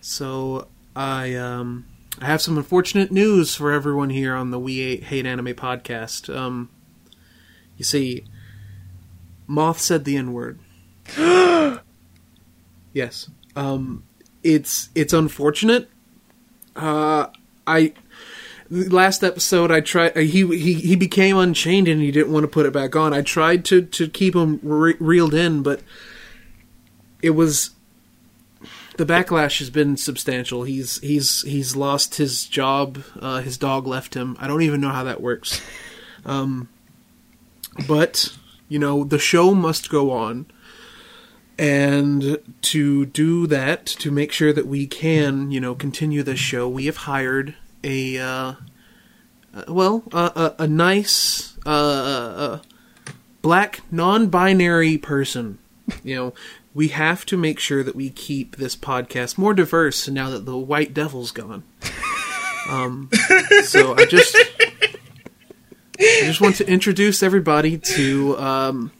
So I um I have some unfortunate news for everyone here on the We Hate Anime podcast. Um, you see, Moth said the N word. yes. Um, it's it's unfortunate. Uh, I last episode I tried uh, he he he became unchained and he didn't want to put it back on. I tried to to keep him re- reeled in, but it was the backlash has been substantial. He's he's he's lost his job. Uh, his dog left him. I don't even know how that works. Um, but you know the show must go on, and to do that, to make sure that we can you know continue this show, we have hired a uh, uh, well a, a nice uh, uh, black non-binary person. You know, we have to make sure that we keep this podcast more diverse now that the white devil's gone. Um, so I just I just want to introduce everybody to um,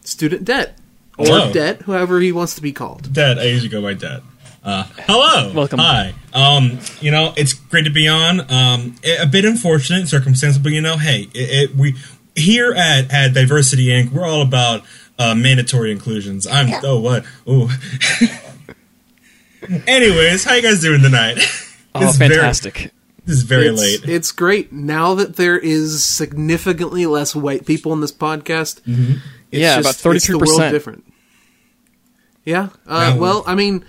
student debt or Hello. debt, whoever he wants to be called. Debt. I usually go by debt. Uh, hello, Welcome. Hi. Um, you know, it's great to be on. Um, a a bit unfortunate circumstance, but you know, hey, it, it, we here at at Diversity Inc. We're all about uh, mandatory inclusions. I'm oh what oh. Anyways, how you guys doing tonight? Oh, This is very- fantastic. this is very it's, late. It's great now that there is significantly less white people in this podcast. it's Yeah, about it's the world 33%. different. Yeah. Uh, Yeah. well, I mean,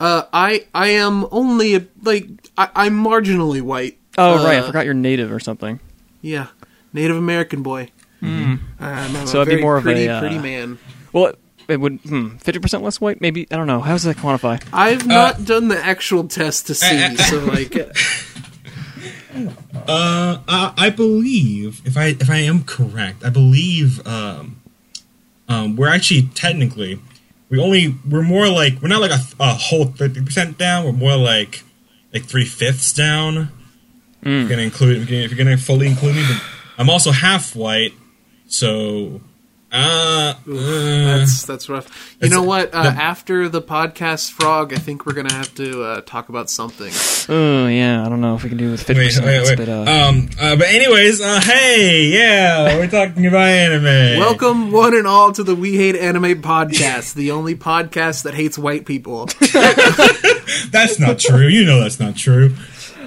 uh, I I am only a, like I, I'm marginally white. Oh, right. I Uh, forgot you're native or something. Yeah, Native American boy. Um, I'm Hmm. So a it'd be very more of a, pretty, uh, pretty man. Well, it, it would hmm, 50% less white? Maybe. I don't know. How does that quantify? I've not done the actual test to see, so like, uh, Uh, I, I believe if I if I am correct, I believe um, um, we're actually technically we only we're more like we're not like a, a whole thirty percent down. We're more like like three fifths down. If you're gonna include if you're gonna, if you're gonna fully include me, but I'm also half white, so uh, uh that's that's rough. You It's- know what? Uh, the- after the podcast, Frog, I think we're gonna have to uh, talk about something. Oh, yeah. I don't know if we can do it with 50%. wait wait wait. But, uh, um, uh, but anyways, uh, hey, yeah, we're talking about anime. Welcome, one and all, to the We Hate Anime podcast, the only podcast that hates white people. That's not true. You know that's not true.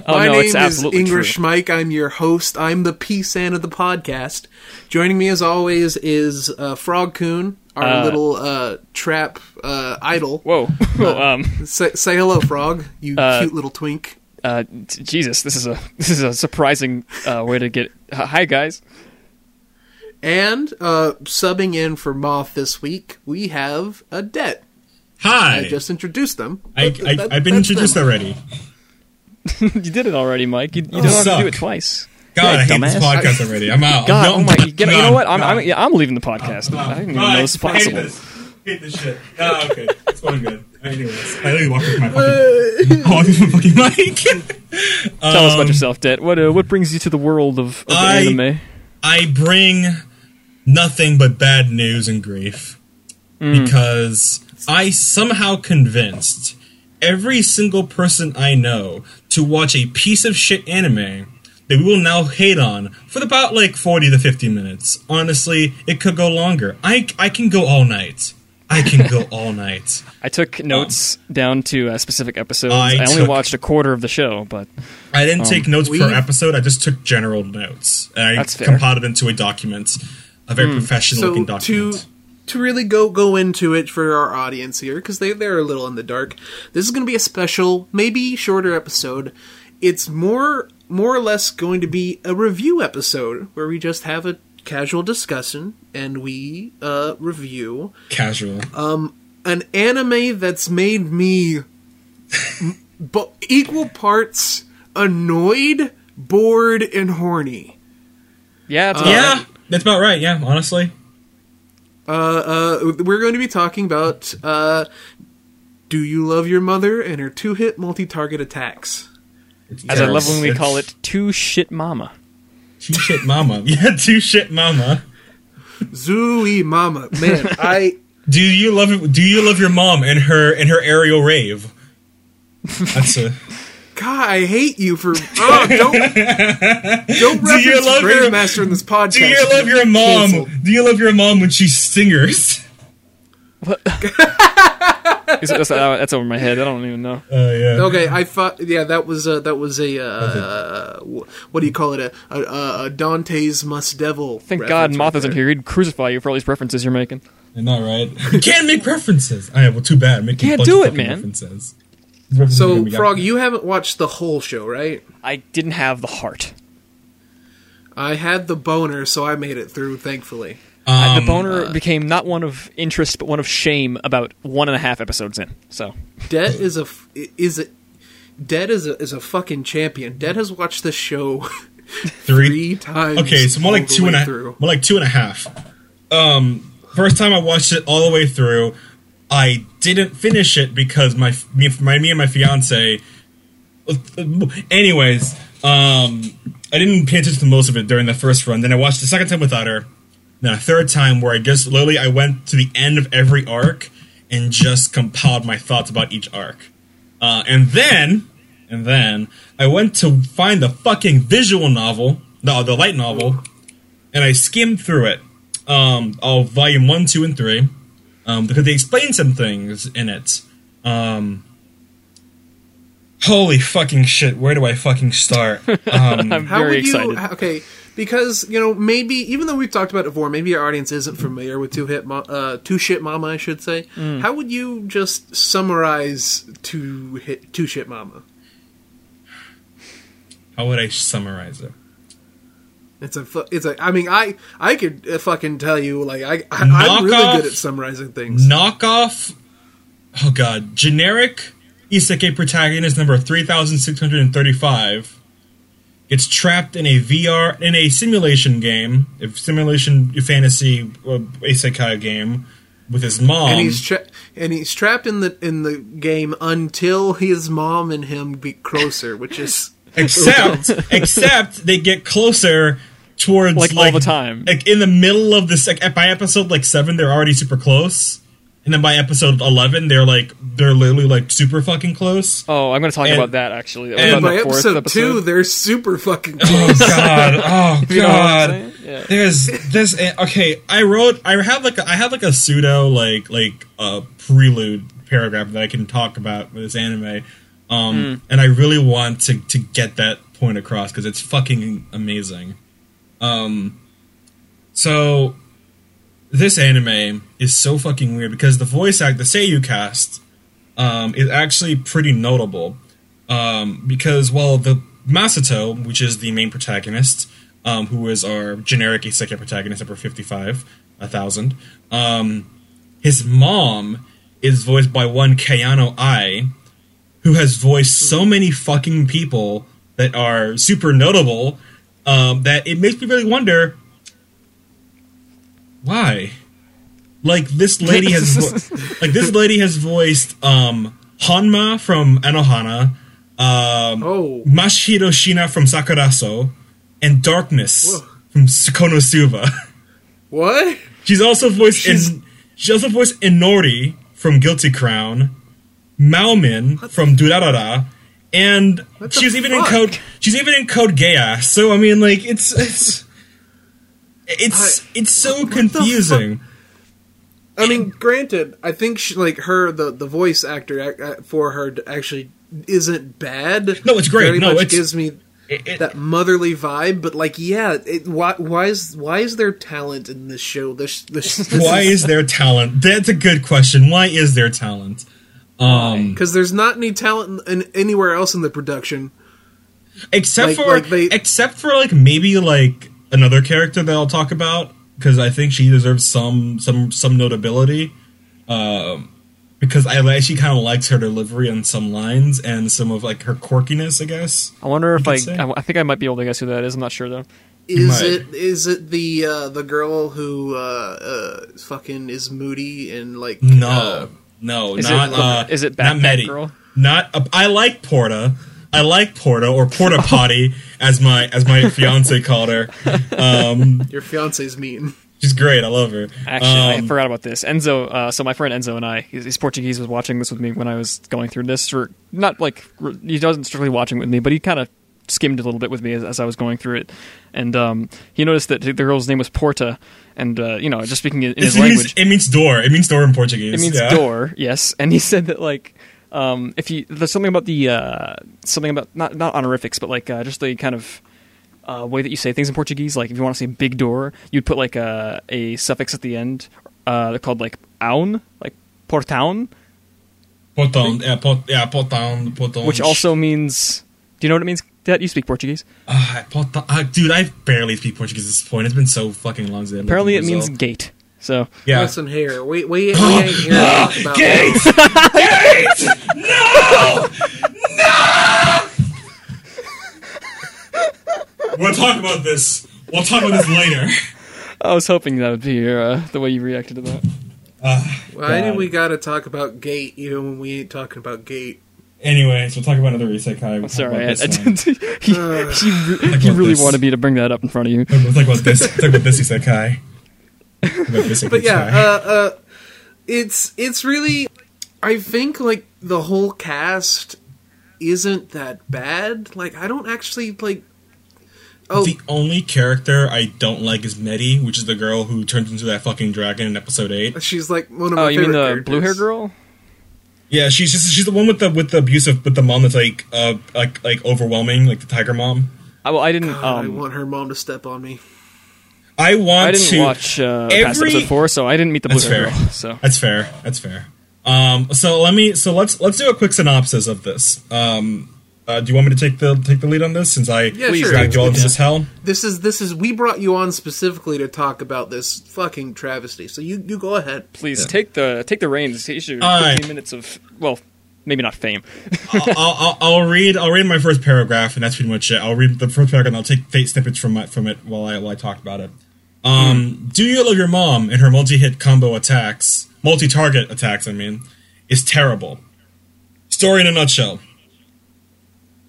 Oh, My no, name is absolutely English true. Mike. I'm your host. I'm the P-San of the podcast. Joining me, as always, is uh, Frog Coon, our Uh, little uh, trap uh, idol. Whoa. Well, um, Say, say hello, Frog. You Uh, cute little twink. uh, t- Jesus, this is a this is a surprising uh, way to get. Uh, hi, guys. And uh, subbing in for Moth this week, we have a debt. Hi. I just introduced them. I, I, I've been introduced them. already. you did it already, Mike. You, you don't have to do it twice. God, Yeah, I hate dumbass. this podcast already. I'm out. God, No, oh my! You, get, you know what? I'm, I'm, yeah, I'm leaving the podcast. I didn't even know this was I hate possible. this. hate this shit. Oh, okay. It's going good. Anyways, I literally walked with my fucking, I walked with my fucking mic. Tell us about Um, yourself, Det. What uh, what brings you to the world of, of I- anime? I bring nothing but bad news and grief Mm. because I somehow convinced every single person I know to watch a piece of shit anime that we will now hate on for about like 40 to 50 minutes. Honestly, it could go longer. I, I can go all night. I can go all night. I took um, notes down to uh, specific episodes. I I, only took- watched a quarter of the show, but I didn't take um, notes per we've- episode. I just took general notes. And I That's fair. compiled it into a document, a very hmm. professional So looking document. to really go go into it for our audience here because they they're a little in the dark. This is going to be a special, maybe shorter episode. It's more more or less going to be a review episode where we just have a casual discussion and we uh, review Casual. Um an anime that's made me but equal parts annoyed, bored, and horny. yeah, it's yeah, that's about right. Yeah, honestly. Uh, uh, we're going to be talking about uh, "Do You Love Your Mother?" and her two-hit multi-target attacks. as I love when we call it "two shit mama." two shit mama. Yeah, two shit mama. Zooey Mama, man, I Do you love Do you love your mom and her and her aerial rave? That's a. God, I hate you for oh, don't don't reference you love Brave your- Master in this podcast. Do you love your mom? Cancelled. Do you love your mom when she singers? What? it- that's, uh, that's over my head. I don't even know. Oh yeah. Okay, I thought yeah, that was uh, that was a uh, what do you call it? A, a, a Dante's Must Devil. Thank reference God right Moth isn't here. He'd crucify you for all these references you're making. I know, right? You can't make references. I well, too bad. Making Can't bunch do of it, man. References. References are So, Frog, you haven't watched the whole show, right? I didn't have the heart. I had the boner, so I made it through. Thankfully, Uh, the Um, boner became not one of interest, but one of shame about one and a half episodes in. So Dead is a f- is a Dead is a is a fucking champion. Dead has watched this show three. three times. Okay, so more like the two and a through. more like two and a half. Um, first time I watched it all the way through, I didn't finish it because my me, my me and my fiance. Anyways, um, I didn't pay attention to most of it during the first run. Then I watched the second time without her. Then a third time where I just literally I went to the end of every arc and just compiled my thoughts about each arc. Uh, and then, and then I went to find the fucking visual novel, the the light novel, and I skimmed through it. Um, of volume one, two, and three, um, because they explain some things in it. Um, holy fucking shit! Where do I fucking start? Um, I'm How very would you? excited. Okay, because you know maybe even though we've talked about it before, maybe our audience isn't familiar with Two Hit, Mo- uh, Two Shit Mama, I should say. Mm. How would you just summarize Two Hit, Two Shit Mama? how would I summarize it? It's a, it's a. I mean, I, I could uh, fucking tell you, like, I, I I'm Knock really off- good at summarizing things. knockoff oh god generic isekai protagonist number 3635 gets trapped in a vr in a simulation game a simulation fantasy uh, isekai game with his mom and he's tra- and he's trapped in the in the game until his mom and him be closer, which is except except they get closer towards Like, all the time. like in the middle of this like by episode like 7 they're already super close and then by episode 11 they're like they're literally like super fucking close Oh, I'm going to talk And- about that actually. and About by the fourth episode, two, they're super fucking close. Oh god! Oh You know god! Yeah. There's this. Okay, I wrote. I have like a, I have like a pseudo like like uh, prelude paragraph that I can talk about with this anime, um, and I really want to to get that point across because it's fucking amazing. Um, so this anime is so fucking weird because the voice act, the Seiyu cast, um, is actually pretty notable. Um, because while the Masato, which is the main protagonist, um, who is our generic isekai protagonist, number fifty-five, a thousand, um, his mom is voiced by one Kayano Ai, who has voiced so many fucking people that are super notable um, that it makes me really wonder why. Like this lady has, vo- like this lady has voiced um, Menma from Anohana, um, Oh. Mashiro Shina from Sakuraso, and Darkness Whoa. from Konosuba. What? She's also voiced She's- in. She also voiced Inori from Guilty Crown, Malmin from Durarara, and she's even in? Code. She's even in Code Geass. So I mean, like it's it's it's I- it's so confusing. I mean, granted, I think she, like her the the voice actor uh, for her actually isn't bad. No, it's great. Very No, it's- gives me It- it- that motherly vibe. But like, yeah, it, why why is why is there talent in this show? This this, this why is there talent? That's a good question. Why is there talent? Um, because there's not any talent in, in anywhere else in the production. except Like- for like they- except for like maybe like another character that I'll talk about because I think she deserves some some some notability. Um, because I actually kind of likes her delivery on some lines and some of like her quirkiness, I guess. I wonder if could I. I. I think I might be able to guess who that is. I'm not sure though. Is it is it the uh, the girl who uh, uh, fucking is moody and like No, uh, no, Is not it- uh, is it not Bat Medi. Girl? Not uh, I like Porta. I like Porta or Porta Potty as my as my fiance called her. Um, your fiance's mean? She's great. I love her. Actually, I Um, forgot about this. Enzo, uh, so my friend Enzo and I, he's, he's Portuguese, was watching this with me when I was going through this. Or not like he doesn't strictly watching with me, but he kind of skimmed a little bit with me as, as I was going through it, and um, he noticed that the girl's name was Porta, and uh, you know, just speaking in, in his it, means, language, it means door. It means door in Portuguese. it means yeah. door. Yes, and he said that like. Um, if you there's something about the uh, something about not not honorifics, but like uh, just the kind of uh, way that you say things in Portuguese. Like if you want to say big door, you'd put like a, a suffix at the end. Uh, they're called like aun, like portão, Portão. Yeah, port, yeah, portão. Portão. which also means. Do you know what it means? That you speak Portuguese? Ah, portão. Ah, dude, I barely speak Portuguese at this point. It's been so fucking long since I lived Apparently, it means Brazil. gate. So Yeah. Listen here, we we, we ain't here to about Gates! Gates! No! No! We'll talk about this. We'll talk about this later. I was hoping that would be uh, the way you reacted to that. Why do God. we gotta talk about Gate even when we ain't talking about Gate? Anyways, we'll talk about another isekai. We'll talk Sorry, I, about I this one. didn't. he, he, re- he really this. wanted me to bring that up in front of you. We'll talk about this. Talk about this isekai. Talk about this But yeah, uh, uh, it's it's really. I think like the whole cast isn't that bad. Like I don't actually like. Oh, The only character I don't like is Medi, which is the girl who turns into that fucking dragon in episode eight. she's like one of my Oh, you mean favorite the blue hair girl? Yeah, she's just she's the one with the with the abusive with the mom that's like uh like like overwhelming, like the tiger mom. I, well, I didn't. God, I Um, want her mom to step on me. I want I didn't to watch uh, past every- episode four, so I didn't meet the blue That's girl. So That's fair. That's fair. Um, so let me. So let's let's do a quick synopsis of this. Um, uh, do you want me to take the take the lead on this since I Yeah, Please, sure. dragged you all into this hell? This is this is we brought you on specifically to talk about this fucking travesty. So you you go ahead. please take the take the reins. Take your All right. fifteen minutes of well, maybe not fame. I'll, I'll, I'll read. I'll read my first paragraph, and that's pretty much it. I'll read the first paragraph, and I'll take fate snippets from my, from it while I while I talk about it. Um, Do you love your mom and her multi-hit combo attacks, multi-target attacks? I mean, is terrible. Story in a nutshell.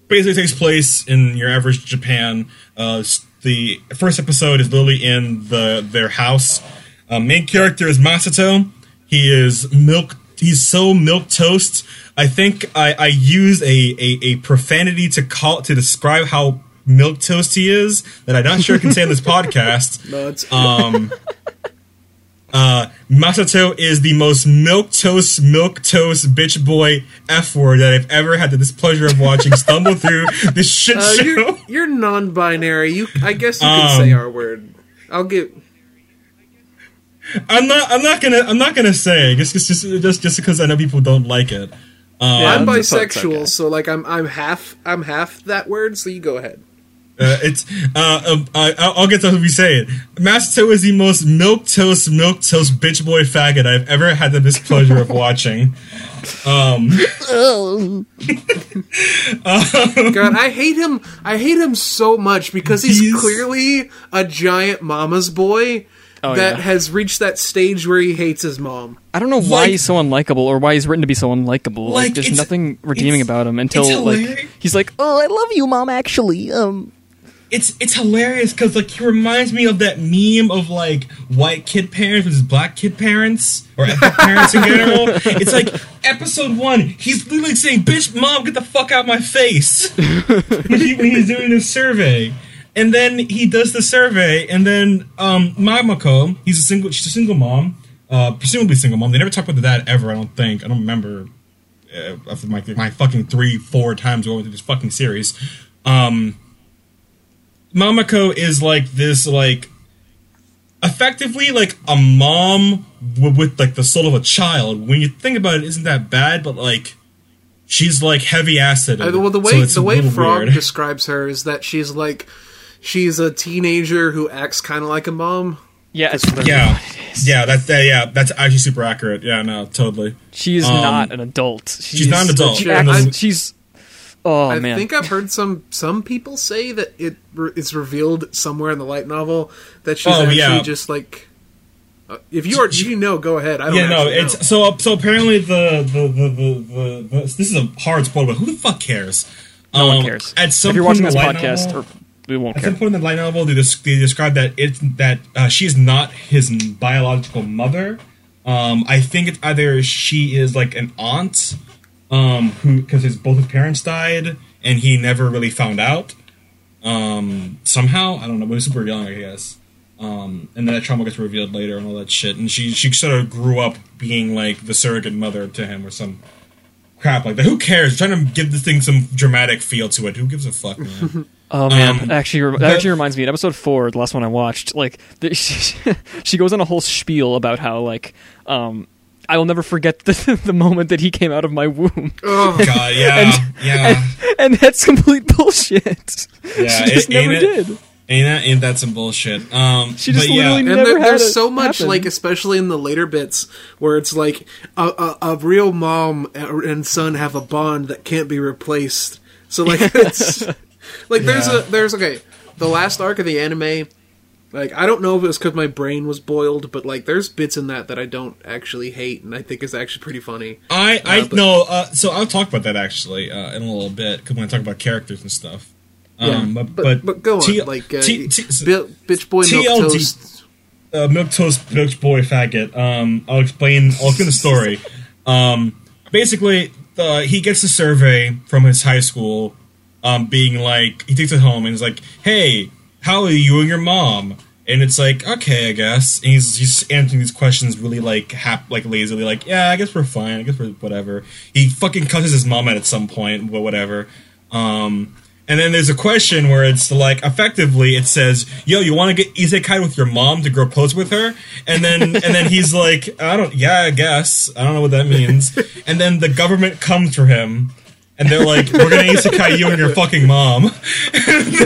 Basically, takes place in your average Japan. Uh, the first episode is literally in the their house. Uh, main character is Masato. He is milk. He's so milk toast. I think I, I use a, a, a profanity to call to describe how milk toast he is that I'm not sure I can say on this podcast. No, it's Um, uh, Masato is the most milk toast, milk toast bitch boy f word that I've ever had the displeasure of watching stumble through this shit uh, show. you're, you're non-binary. You I guess you can Um, say our word. I'll give. I'm not. I'm not gonna. I'm not gonna say just just just just, just because I know people don't like it. Um, I'm that's a fuck bisexual, okay. so like I'm I'm half I'm half that word. So you go ahead. Uh, it's. Uh, I, I'll I'll get to what we say it. Masato is the most milk toast, milk toast bitch boy faggot I've ever had the displeasure of watching. Um, God, I hate him. I hate him so much because he's, He's- clearly a giant mama's boy Oh, that yeah. has reached that stage where he hates his mom. I don't know why Like- he's so unlikable or why he's written to be so unlikable. Like, Like, there's nothing redeeming about him until like he's like, "Oh, I love you, mom." Actually, um, it's it's hilarious because like he reminds me of that meme of like white kid parents versus black kid parents or parents in general. It's like episode one, he's literally saying, "Bitch, mom, get the fuck out my face," when, he, when he's doing this survey. And then he does the survey, and then um, Mamako, he's a single, she's a single mom, uh, presumably single mom. They never talk about that ever. I don't think. I don't remember uh, after my my fucking three, four times going through this fucking series. Um, Mamako is like this, like effectively like a mom w- with like the soul of a child. When you think about it, isn't that bad? But like, she's like heavy acid. Uh, well, the so way it's the way Frog weird. describes her is that she's like she's a teenager who acts kind of like a mom. yeah, it's, yeah, yeah, that's that, yeah, that's actually super accurate. Yeah, no, totally. she's Um, not an adult. She's, not an adult. She Yeah, she's oh I man, think I've heard some some people say that it re- it's revealed somewhere in the light novel that she's Oh, actually yeah. just like. Uh, if you are, if you know, go ahead. I don't. Yeah, no, know. it's so so apparently the the the, the, the, the this is a hard spoiler, but who the fuck cares? no one Um, cares. At some if you're point watching in this the light podcast, novel- or we won't At care. some point in the light novel, they, des- they describe that it's that uh, she is not his biological mother. Um, I think it's either she is like an aunt, um, who because his both his parents died and he never really found out. Um, somehow I don't know, but he was super young, I guess. Um, and then that trauma gets revealed later and all that shit. And she she sort of grew up being like the surrogate mother to him or some crap like that. Who cares? trying to give this thing some dramatic feel to it. Who gives a fuck, man? Oh man, Um, actually, that actually reminds me. In episode four, the last one I watched, like the, she, she goes on a whole spiel about how like um, I will never forget the, the moment that he came out of my womb, Oh, God, yeah, yeah. and that's complete bullshit. Yeah, she just it- ain't never it? did. Ain't that ain't that some bullshit? Um, She just but yeah, literally and never there, had there's it so much happen. like especially in the later bits where it's like a, a, a real mom and son have a bond that can't be replaced so like it's like there's a there's okay the last arc of the anime like i don't know if it was because my brain was boiled but like there's bits in that that i don't actually hate and i think is actually pretty funny I I Uh. Uh, so I'll talk about that actually uh, in a little bit because when I talk about characters and stuff. Um, yeah, but, but, but go on T- like uh, T- T- bitch boy milk TLD. toast uh, milk toast milk boy faggot. Um, I'll explain. I'll explain the story. Um, basically, the, he gets a survey from his high school, um, being like he takes it home and he's like, "Hey, how are you and your mom?" And it's like, okay, I guess. And he's he's answering these questions really like hap- like lazily, like, yeah, I guess we're fine. I guess we're whatever. He fucking cusses his mom out at some point, but whatever. Um, and then there's a question where it's like, effectively, it says, "Yo, you want to get isekai with your mom to grow close with her?" And then and then he's like, "I don't, yeah, I guess. I don't know what that means." And then the government comes for him, and they're like, "We're gonna isekai you and your fucking mom."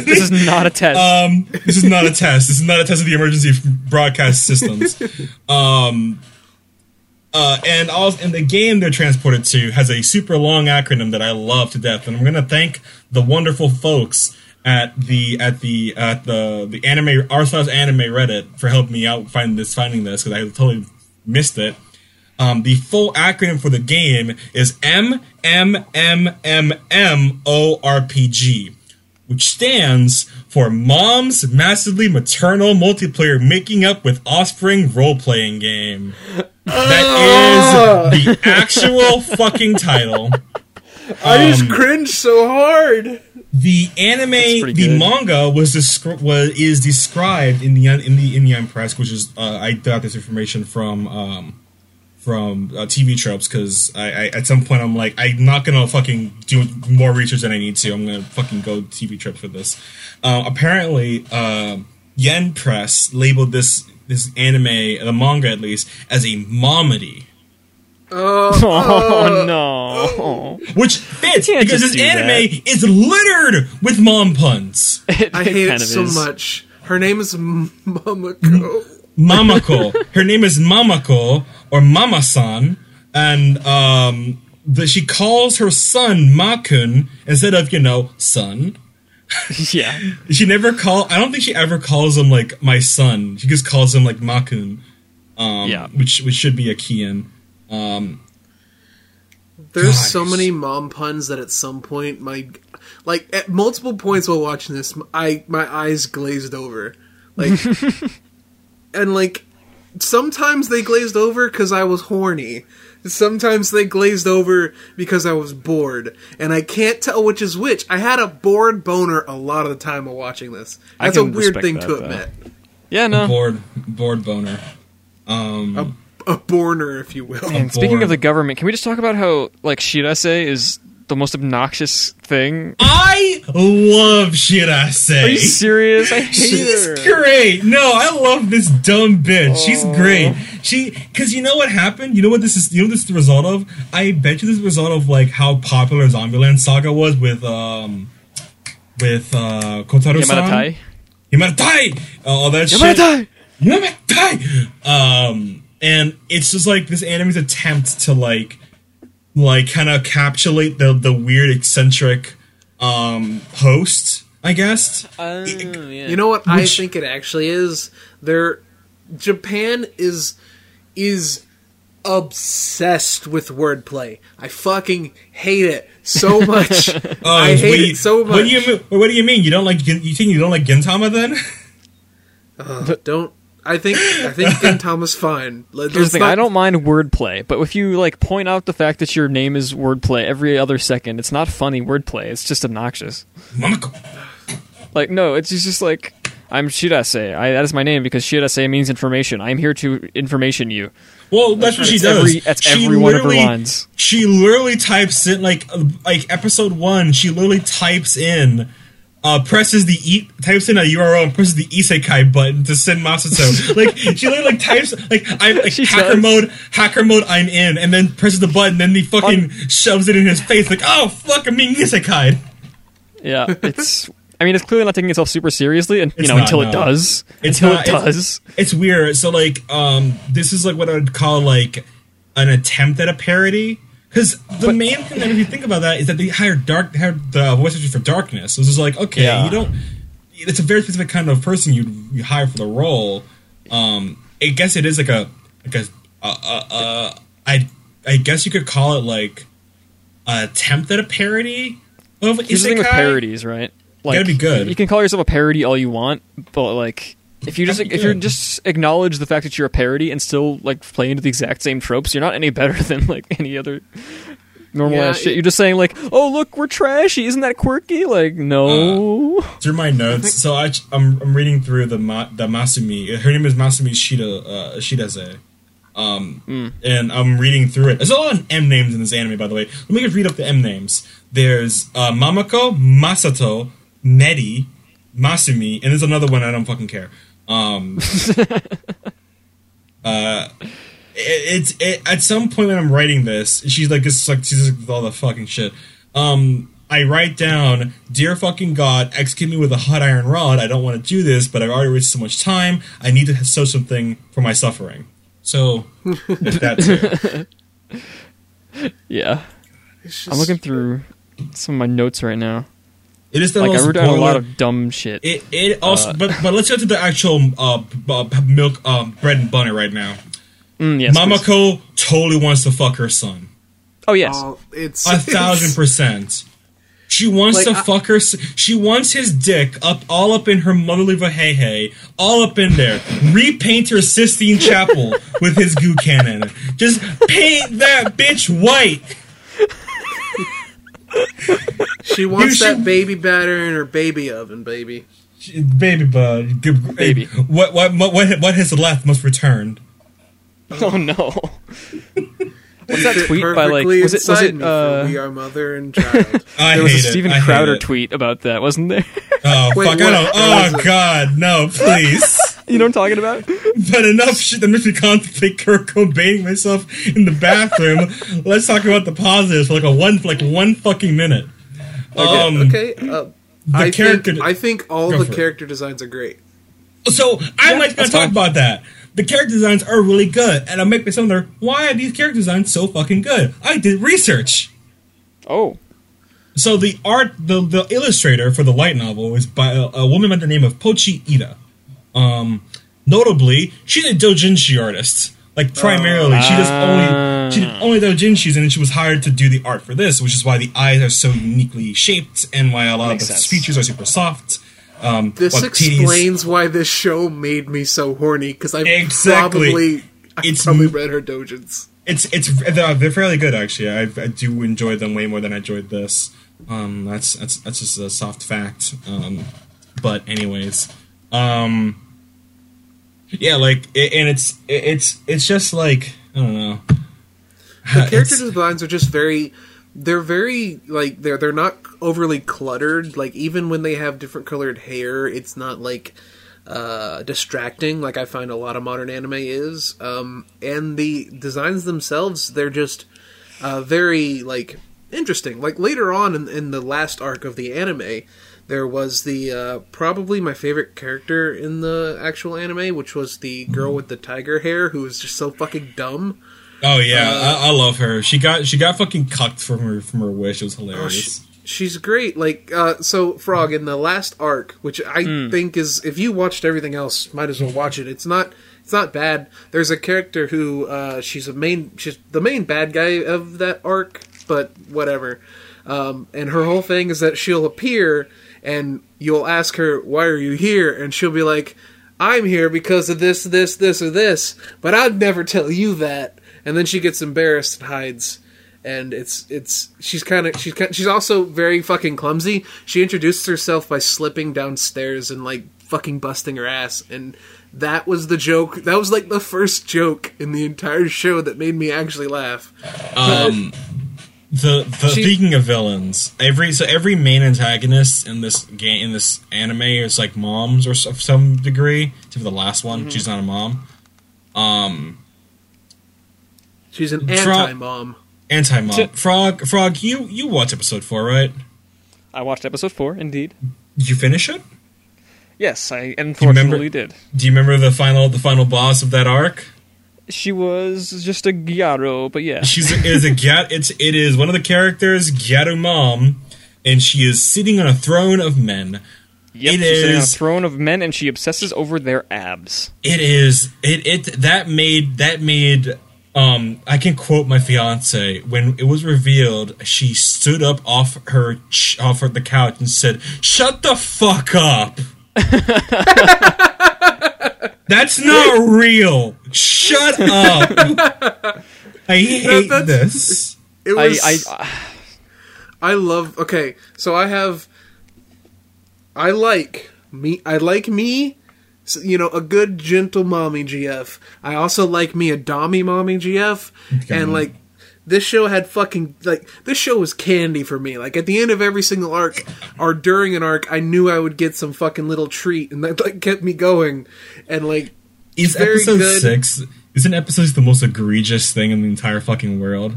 This is not a test. Um, this is not a test. This is not a test of the emergency broadcast systems. Um, uh, and all in the game they're transported to has a super long acronym that I love to death, and I'm gonna thank the wonderful folks at the at the at the the anime r slash anime Reddit for helping me out find this finding this because I totally missed it. Um, the full acronym for the game is M M M M M O R P G, which stands for Mom's Massively Maternal Multiplayer Making Up with Offspring Role Playing Game. That is the actual fucking title. i just Um, cringed so hard The anime, pretty the good. manga was descri- was is described in the in the in the Press, which is uh, I got this information from um, from uh, TV tropes because I, I at some point I'm like I'm not gonna fucking do more research than I need to. I'm gonna fucking go TV tropes for this. Uh, apparently, uh, Yen Press labeled this this anime, the manga at least, as a momedy. oh no! Which fits because this anime is littered with mom puns. It, i hate kind it so is. much her name is mamako Mamako. Her name is Mamako or Mama-san, and um, the, she calls her son Makun instead of you know son. Yeah, She never call. I don't think she ever calls him like my son. She just calls him like Makun. Um, Yeah. which which should be a Kian. Um, There's Gosh. so many mom puns that at some point my like at multiple points while watching this I my eyes glazed over. Like and like sometimes they glazed over cuz I was horny. Sometimes they glazed over because I was bored, and I can't tell which is which. I had a bored boner a lot of the time while watching this. That's a weird thing that, to though. admit. yeah, no. bored bored boner. Um, A borner, if you will. And speaking bored. of the government, can we just talk about how like Shirase is the most obnoxious thing? I love shit I say. Are you serious? I hate She's her. great. No, I love this dumb bitch. She's great. She, because you know what happened. You know what this is. You know this is the result of. I bet you this is the result of like how popular Zombieland Saga was with um with uh Kotaro-san. Yamanatai. Yamanatai. Uh, all that shit. Yamanatai. Yamanatai. Um, and it's just like this anime's attempt to like like kind of encapsulate the the weird eccentric um host. I guess. Oh, yeah. You know what I think it actually is? There Japan is is obsessed with wordplay. I fucking hate it so much. Oh, I hate do you- it so much. What do you mean? What do you mean? You don't like? You think you don't like Gintama then? Ugh, don't. I think I think Gintama's fine. Let- Here's the thing: not- I don't mind wordplay, but if you like point out the fact that your name is wordplay every other second, it's not funny wordplay. It's just obnoxious. Mamako. Like, no, it's just like I'm Shirase. I, that is my name because Shirase means information. I'm here to information you. Well, that's what she does. every- that's she every one of her literally- lines. She literally types in like uh, like episode one. She literally types in. Uh, presses the e types in a URL and presses the isekai button to send Masato. like she literally like types like I'm like She hacker does. mode, hacker mode. I'm in, and then presses the button. Then he fucking shoves it in his face like, oh fuck, I'm being isekai. Yeah, it's. I mean, it's clearly not taking itself super seriously, and you It's know, not, until no. it does. It's until not- it it's- does. It's weird. So like, um, this is like what I would call like an attempt at a parody. Because the But- main thing that if you think about that is that they hired dark, they hired the voice actors for darkness. So it's just like, okay, Yeah. you don't. It's a very specific kind of person you you hire for the role. Um, I guess it is like a like a uh, uh, uh, I I guess you could call it like an attempt at a parody of Here's the thing with parodies, right? Like, gotta be good. You can call yourself a parody all you want, but like, if you just if you just acknowledge the fact that you're a parody and still like play into the exact same tropes, you're not any better than like any other normal Yeah, ass shit. it- You're just saying like, oh look, we're trashy. Isn't that quirky? Like, no. through my notes. So I, I'm, I'm reading through the Ma, the Masumi. Her name is Masumi Shida uh, Shidase. Um, and I'm reading through it. There's a lot of M names in this anime, by the way. Let me just read up the M names. There's uh, Mamako, Masato, Medi, Masumi, and there's another one I don't fucking care. Um, uh, it, it's it, at some point when I'm writing this, she's like this, is like she's like all the fucking shit. Um, I write down, "Dear fucking God, execute me with a hot iron rod. I don't want to do this, but I've already wasted so much time. I need to show something for my suffering." So that's it. Yeah, It's I'm looking through some of my notes right now. It is the Like, I most wrote down a lot of dumb shit. It, it also, but but let's go to the actual uh, b- uh, milk um, bread and butter right now. Mm, yes, please. Totally wants to fuck her son. Oh yes. Oh, it's A thousand it's- percent. She wants Like, to I- fuck her. She wants his dick up, all up in her motherly vahehe, all up in there. Repaint her Sistine Chapel with his goo cannon. Just paint that bitch white. She wants You that should- baby batter in her baby oven, baby. She- Baby bud, Good- Baby. What what what what what has left must return. Oh no. What's that tweet by like was it was it uh we are mother and child. I there was a hate it. Steven I Crowder tweet about that, wasn't there? Oh Wait, fuck! I don't. Oh god, no, please. you know what I'm talking about? But enough shit that makes me contemplate Kurt Cobaining myself in the bathroom. Let's talk about the positives for like a one for like one fucking minute. Um, okay, uh, I character- think I think all the for it. character designs are great. So I'm like gonna talk fine. about that. The character designs are really good, and I make myself wonder why are these character designs so fucking good? I did research. Oh. So the art, the the illustrator for the light novel is by a, a woman by the name of Pochi Iida. Um, notably, she's a doujinshi artist. Like primarily, she does only she did only doujinshis, and then she was hired to do the art for this, which is why the eyes are so uniquely shaped, and why a lot of the sense. features are super soft. Um, This while the titties- explains why this show made me so horny because I Exactly. probably I It's probably read her dojins. It's it's they're, they're fairly good actually. I, I do enjoy them way more than I enjoyed this. Um, that's that's that's just a soft fact. Um, but anyways, um, yeah, like and it's it, it's it's just like I don't know. The character designs are just very they're very like they're they're not overly cluttered. Like even when they have different colored hair, it's not like uh distracting like I find a lot of modern anime is. Um and the designs themselves, they're just uh very like interesting. Like later on in, in the last arc of the anime, there was the uh, probably my favorite character in the actual anime, which was the girl with the tiger hair who was just so fucking dumb. oh yeah, uh, I, I love her. She got she got fucking cucked from her from her wish. It was Oh, hilarious. she, she's great. Like, uh, so Frog in the last arc, which I think is, if you watched everything else, might as well watch it. It's not it's not bad. There's a character who uh, she's a main she's the main bad guy of that arc, but whatever. Um, and her whole thing is that she'll appear and you'll ask her, "Why are you here?" and she'll be like, "I'm here because of this, this, this, or this." But I'd never tell you that. And then she gets embarrassed and hides. And it's it's she's kind of she's kind she's also very fucking clumsy. She introduces herself by slipping downstairs and like fucking busting her ass and that was the joke. That was like the first joke in the entire show that made me actually laugh. Um, the, the She- speaking of villains, every so every main antagonist in this game in this anime is like moms or s- of some degree. Except for the last one, she's not a mom. Um, She's an anti-mom. anti mom. J- Frog, Frog, you you watch episode four, right? I watched episode four, indeed. Did you finish it? Yes, I remember- unfortunately did. Do you remember the final the final boss of that arc? She was just a gyaru, but yeah. She's it is a Gyat. It's it is one of the characters Gyaru mom, and she is sitting on a throne of men. Yep, it she's sitting on a throne of men, and she obsesses over their abs. It is it it that made that made um I can quote my fiance when it was revealed she stood up off her ch- off her, the couch and said shut the fuck up That's not real shut up I hate that's- this It I, was. I, I love. Okay, so I have. I like me. I like me. so, You know, a good gentle mommy GF. I also like me a dommy mommy GF, Okay. and like this show had fucking like this show was candy for me. Like at the end of every single arc or during an arc, I knew I would get some fucking little treat, and that like kept me going. And like Is very episode good. six? Isn't episode six the most egregious thing in the entire fucking world?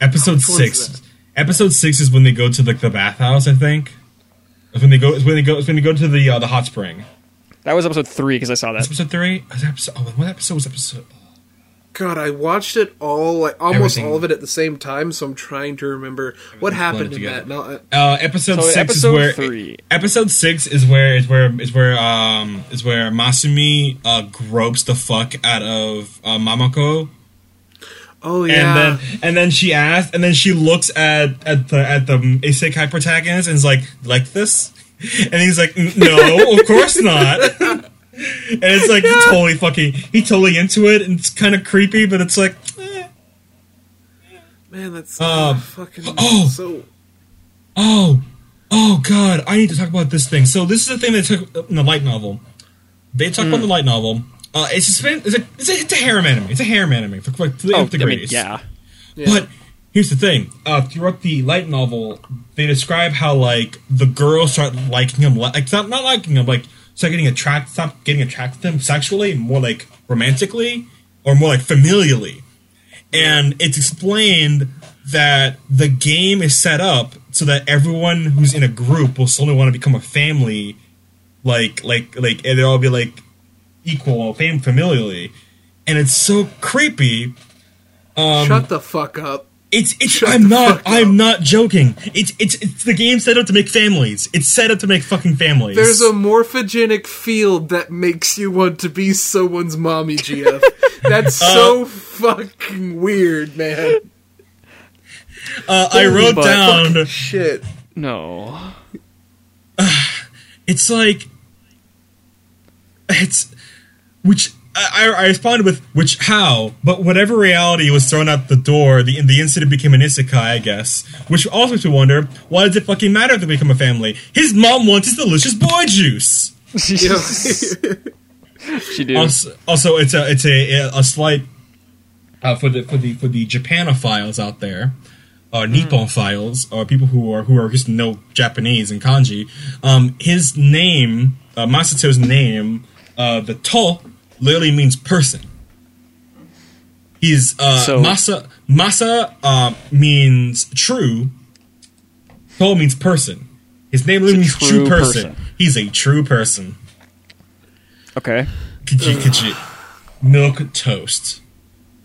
Episode Which six. Episode six is when they go to like the bathhouse. I think. It's when they go. It's when they go. It's when they go to the uh, the hot spring. that was episode three because I saw That's that. episode three. Was episode, oh, what episode was episode? God, I watched it all like almost Everything. all of it at the same time, so I'm trying to remember what happened in that. Now, I- Uh, episode So six episode is where. three. Episode six is where is where is where um is where Masumi uh gropes the fuck out of uh, Mamako. oh and yeah, then and then she asks, and then she looks at at the at the isekai protagonist and is like, like this, and he's like, no, of course not. and it's like he totally fucking he totally into it, and it's kind of creepy, but it's like, eh. man, that's Um, fucking oh. so. oh, oh god, I need to talk about this thing. So this is the thing they took in the light novel. They talk about the light novel. Uh, it's a. It's a, it's a it's a harem anime. It's a harem anime for, for the Oh, nth I mean, degrees. yeah. Yeah. But here's the thing: uh, throughout the light novel, they describe how like the girls start liking him, like not not liking him, like start getting attracted, stop getting attracted to them sexually, more like romantically, or more like familially. And it's explained that the game is set up so that everyone who's in a group will suddenly want to become a family, like like like, and they'll all be like equal, fam familially, and it's so creepy. Um, Shut the fuck up. It's it's Shut I'm not I'm up. not joking. It's it's it's the game set up to make families. It's set up to make fucking families. There's a morphogenic field that makes you want to be someone's mommy, GF. That's Uh, so fucking weird, man. uh, I wrote but- down Shit. No. it's like it's which I, I responded with which how, but whatever reality was thrown out the door, the the incident became an isekai, I guess. Which also makes me wonder why does it fucking matter if they become a family? His mom wants his delicious boy juice. She did. Also, also it's a it's a a slight uh, for the for the for the Japanophiles out there, or Nippon files, or people who are who are just know Japanese and kanji. Um, his name, uh, Masato's name, uh, the to literally means person. He's uh, So- Masa Masa uh, means true. To means person. His name literally means true true person. person. He's a true person. okay. Could you, could you milk toast,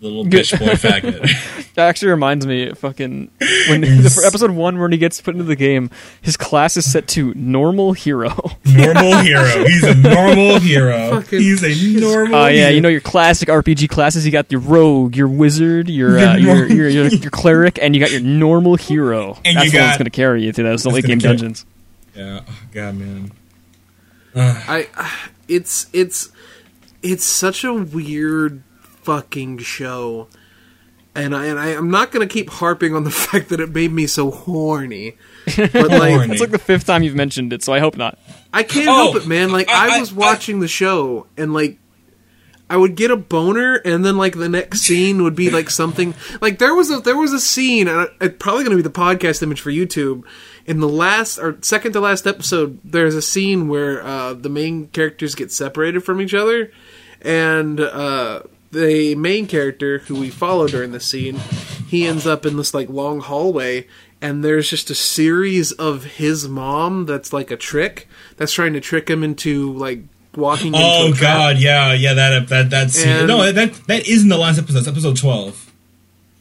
little bitch boy faggot? That actually reminds me, fucking when the, for episode one when he gets put into the game, his class is set to normal hero. Normal hero. He's a normal hero. Fucking- He's a normal. Oh yeah, you know your classic RPG classes. You got your rogue, your wizard, your uh, Your your, your, your your cleric, and you got your normal hero. And That's you the one that's got- going to carry you through those That's late game carry- dungeons. Yeah. Oh, God, man. I it's it's it's such a weird fucking show. And I and I, I'm not gonna keep harping on the fact that it made me so horny. But like Horny. It's like the fifth time you've mentioned it, so I hope not. I can't Oh, help it, man. Like I- I, I- was watching the show and like I would get a boner and then like the next scene would be like something like there was a there was a scene and it's probably going to be the podcast image for YouTube in the last or second to last episode there's a scene where uh, the main characters get separated from each other and uh, the main character who we follow during the scene he ends up in this like long hallway and there's just a series of his mom that's like a trick that's trying to trick him into like walking into Oh trap. God, yeah, yeah. That that that scene. And- no, that that isn't the last episode. It's episode twelve.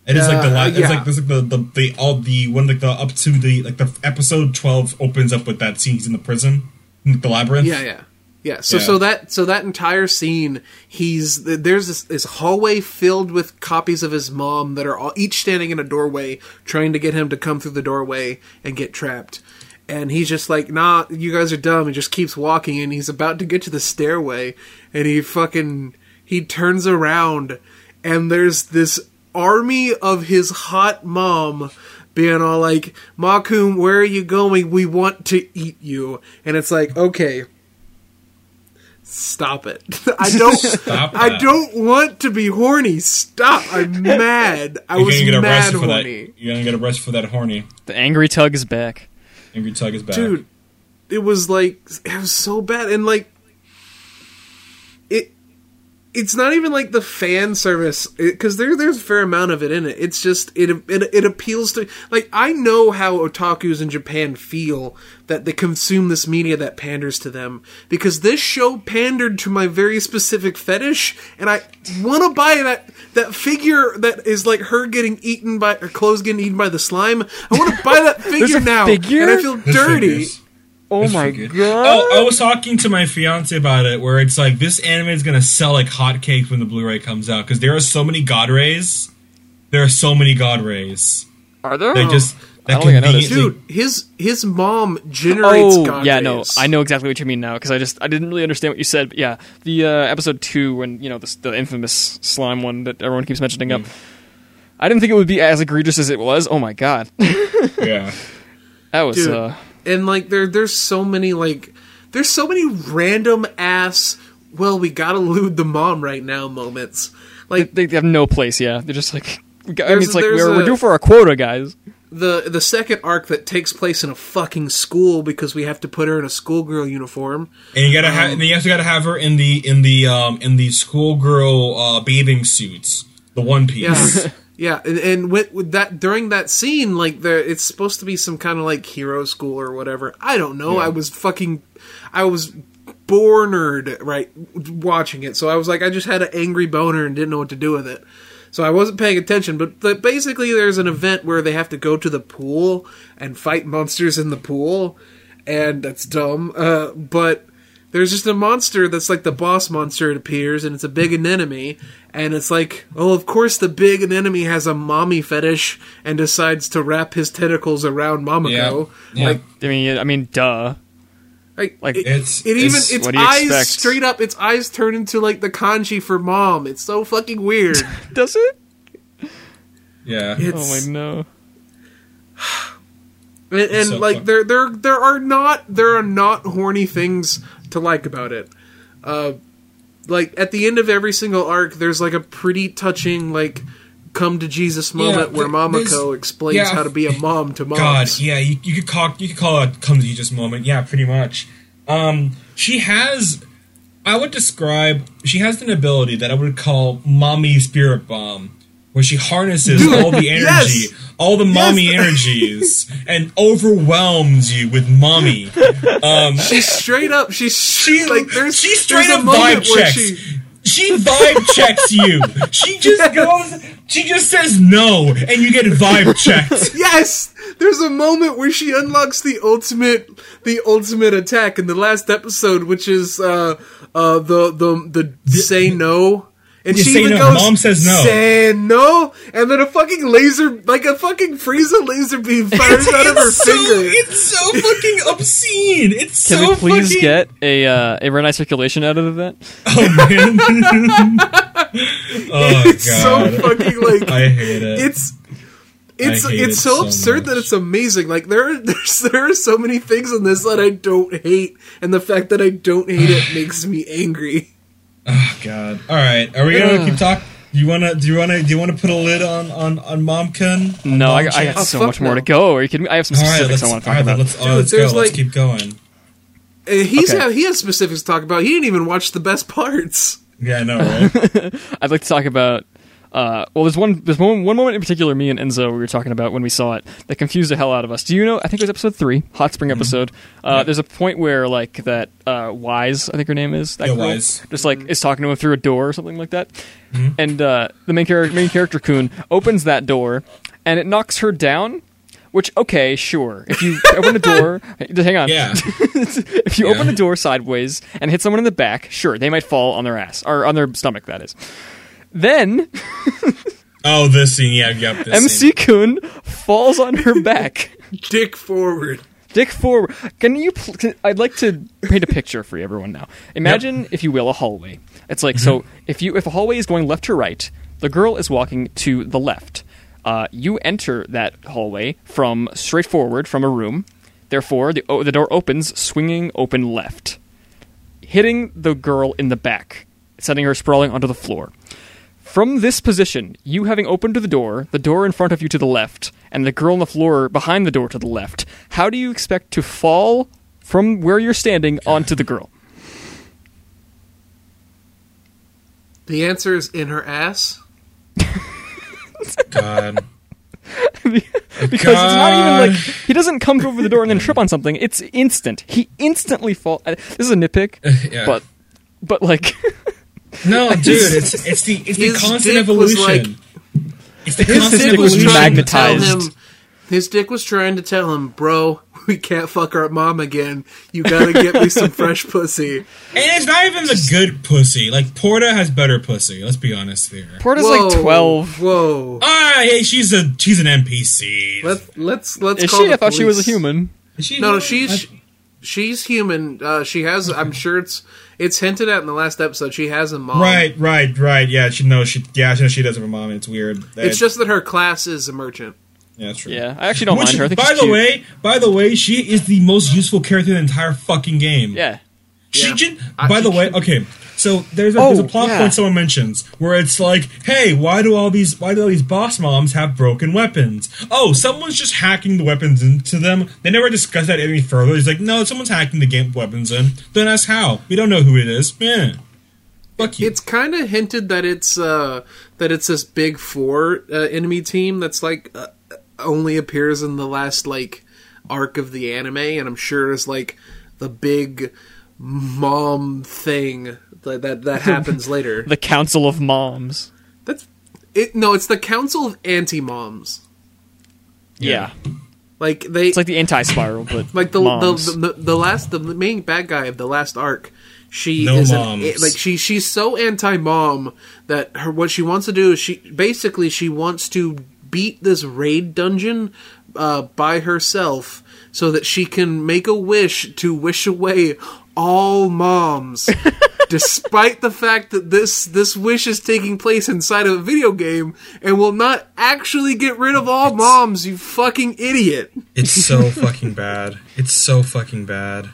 It is like the Uh, last. It's like this like the, the the all the one like the up to the like the episode twelve opens up with that scene. He's in the prison, in the labyrinth. Yeah, yeah, yeah. So, Yeah. so that, so that entire scene, he's there's this, this hallway filled with copies of his mom that are all each standing in a doorway, trying to get him to come through the doorway and get trapped. And he's just like, nah, you guys are dumb, and just keeps walking. And he's about to get to the stairway, and he fucking he turns around, and there's this army of his hot mom being all like, Makum, where are you going? We want to eat you. And it's like, okay, stop it. I don't Stop I that. don't want to be horny. Stop. I'm mad. I You're was gonna get mad arrested for that. horny. You're gonna get arrested for that horny. The angry tug is back. Angry Tug is back. Dude, it was like it was so bad and like it it's not even like the fan service because there there's a fair amount of it in it. It's just it, it it appeals to like I know how otakus in Japan feel that they consume this media that panders to them because this show pandered to my very specific fetish and I want to buy that that figure that is like her getting eaten by her clothes getting eaten by the slime. I want to buy that figure now figure? and I feel There's dirty. figures. Oh There's my god! Oh, I was talking to my fiance about it, where it's like this anime is gonna sell like hotcakes when the Blu-ray comes out because there are so many God rays. There are so many God rays. Are there? They just I that don't think I noticed. Dude, his his mom generates oh God yeah, rays. no, I know exactly what you mean now because I just I didn't really understand what you said. But yeah, the uh, episode two when you know the, the infamous slime one that everyone keeps mentioning up. I didn't think it would be as egregious as it was. Oh my god, yeah. that was Dude. uh, And like there there's so many like there's so many random ass well we gotta lewd the mom right now moments. Like they, they have no place. Yeah, they're just like. I mean, it's like we're, we're a- due for our quota, guys. the the second arc that takes place in a fucking school because we have to put her in a schoolgirl uniform. And you gotta have, and you also gotta have her in the in the um in the schoolgirl uh, bathing suits, the one piece. Yeah. Yeah, and, and with, with that during that scene, like there, it's supposed to be some kind of like hero school or whatever. I don't know. Yeah. I was fucking, I was bored right watching it, so I was like, I just had an angry boner and didn't know what to do with it. So I wasn't paying attention. But, but basically, there's an event where they have to go to the pool and fight monsters in the pool, and that's dumb. Uh, but there's just a monster that's like the boss monster. It appears, and it's a big anemone. And it's like, oh, of course, the big anemone has a mommy fetish and decides to wrap his tentacles around Mamako. Yeah. Like, I mean, I mean, duh. like, Like, it, It's- it even it's- its what do you eyes expect? straight up, its eyes turn into like the kanji for mom. It's so fucking weird. Does it? Yeah. Oh It's, my no. and, and so like fun. there there there are not there are not horny things to like about it. Uh, like at the end of every single arc, there's like a pretty touching like come to Jesus moment where th- Mamako explains yeah. how to be a mom to moms. God, yeah, you, you could call you could call it come to Jesus moment. Yeah, pretty much. Um, she has, I would describe, she has an ability that I would call mommy spirit bomb, where she harnesses all the energy, yes! all the mommy Yes! energies, and overwhelms you with mommy. Um, She's straight up. She's she like there's she straight there's up a vibe checks. she She vibe checks you. She just goes She just says no, and you get vibe checked. Yes, there's a moment where she unlocks the ultimate, the ultimate attack in the last episode, which is uh, uh, the the the say no. And You she say even no. goes, Mom says no. Say no, and then a fucking laser, like a fucking Frieza laser beam fires out of her it's so, finger. It's so fucking obscene. It's Can so we please fucking... get a uh, a Renai circulation out of that? Oh man. oh it's god. so fucking like I hate it. it's it's it's it so so absurd that it's amazing. Like there are there's, there are so many things in this that I don't hate, and the fact that I don't hate it makes me angry. Oh god. All right. Are we gonna keep talking? You wanna? Do you wanna? Do you wanna put a lid on on on Momkin? On No, I, Mom I got Oh, so fuck much more no. to go. Are you kidding me? I have some All right. specifics Let's. I All want to talk right. about. Let's. oh, Dude, let's go. there's Let's like- keep going. Uh, he's Okay. have, he has specifics to talk about. He didn't even watch the best parts. Yeah. I know. Right. I'd like to talk about. Uh, well, there's one. There's one, one moment in particular. Me and Enzo we were talking about when we saw it that confused the hell out of us. Do you know? I think it was episode three, hot spring episode. Uh, Mm-hmm. Yeah. There's a point where like that uh, Wise, I think her name is. That Yeah, girl, Wise. Just like is talking to him through a door or something like that. Mm-hmm. And uh, the main character, main character Kun, opens that door, and it knocks her down. Which okay, sure. If you open the door, just hang on. Yeah. if you Yeah. open the door sideways and hit someone in the back, sure, they might fall on their ass or on their stomach. That is. Then Oh, this scene. Yeah. Yep. This MC Scene. Kun falls on her back. Dick forward. Dick forward. Can you? Pl- can, I'd like to paint a picture for everyone now. Imagine, if you will, a hallway. It's like so. If you if a hallway is going left to right, the girl is walking to the left. Uh, you enter that hallway from straight forward from a room. Therefore, the o- the door opens, swinging open left, hitting the girl in the back, sending her sprawling onto the floor. From this position, you having opened the door, the door in front of you to the left, and the girl on the floor behind the door to the left, how do you expect to fall from where you're standing onto the girl? The answer is in her ass. God. Because it's not even like he doesn't come over the door and then trip on something. It's instant. He instantly fall. uh, This is a nitpick, Yeah. but but like No, dude. It's it's the it's the constant dick was evolution. it's the His constant dick was dick trying evolution. to tell magnetized. him. His dick was trying to tell him, bro, we can't fuck our mom again. You gotta get me some fresh pussy. And it's not even the good pussy. Like Porta has better pussy. Let's be honest here. Porta's Whoa, like twelve. Whoa. Ah, hey, she's a she's an NPC. Let's let's let's Is call she? the I thought she was a human. Is she No, no, human? she's she's human. Uh, she has. I'm sure it's it's hinted at in the last episode. She has a mom. Right, right, right. Yeah, she knows she. Yeah, she, she does have a mom. It's weird. It's just that her class is a merchant. yeah, that's true. Yeah, I actually don't Which, mind her. I think by the cute. way, by the way, she is the most useful character in the entire fucking game. yeah. She Yeah. can, I- by the way, okay. So there's a, Oh, there's a plot yeah. point someone mentions where it's like, hey, why do all these why do all these boss moms have broken weapons? Oh, someone's just hacking the weapons into them. They never discuss that any further. He's like, no, someone's hacking the game weapons in. Don't ask how. We don't know who it is. Yeah. Fuck you. It's kind of hinted that it's uh that it's this big four uh, enemy team that's like uh, only appears in the last like arc of the anime, and I'm sure it's like the big mom thing that that, that happens later. The Council of Moms. That's it. No, it's the Council of Anti Moms. Yeah. Like they It's like the anti-spiral, but like the the, moms. the the last the main bad guy of the last arc she No is an- like she she's so anti-mom that her what she wants to do is she basically she wants to beat this raid dungeon uh, by herself so that she can make a wish to wish away all moms despite the fact that this this wish is taking place inside of a video game and will not actually get rid of all moms you fucking idiot It's so fucking bad. It's so fucking bad.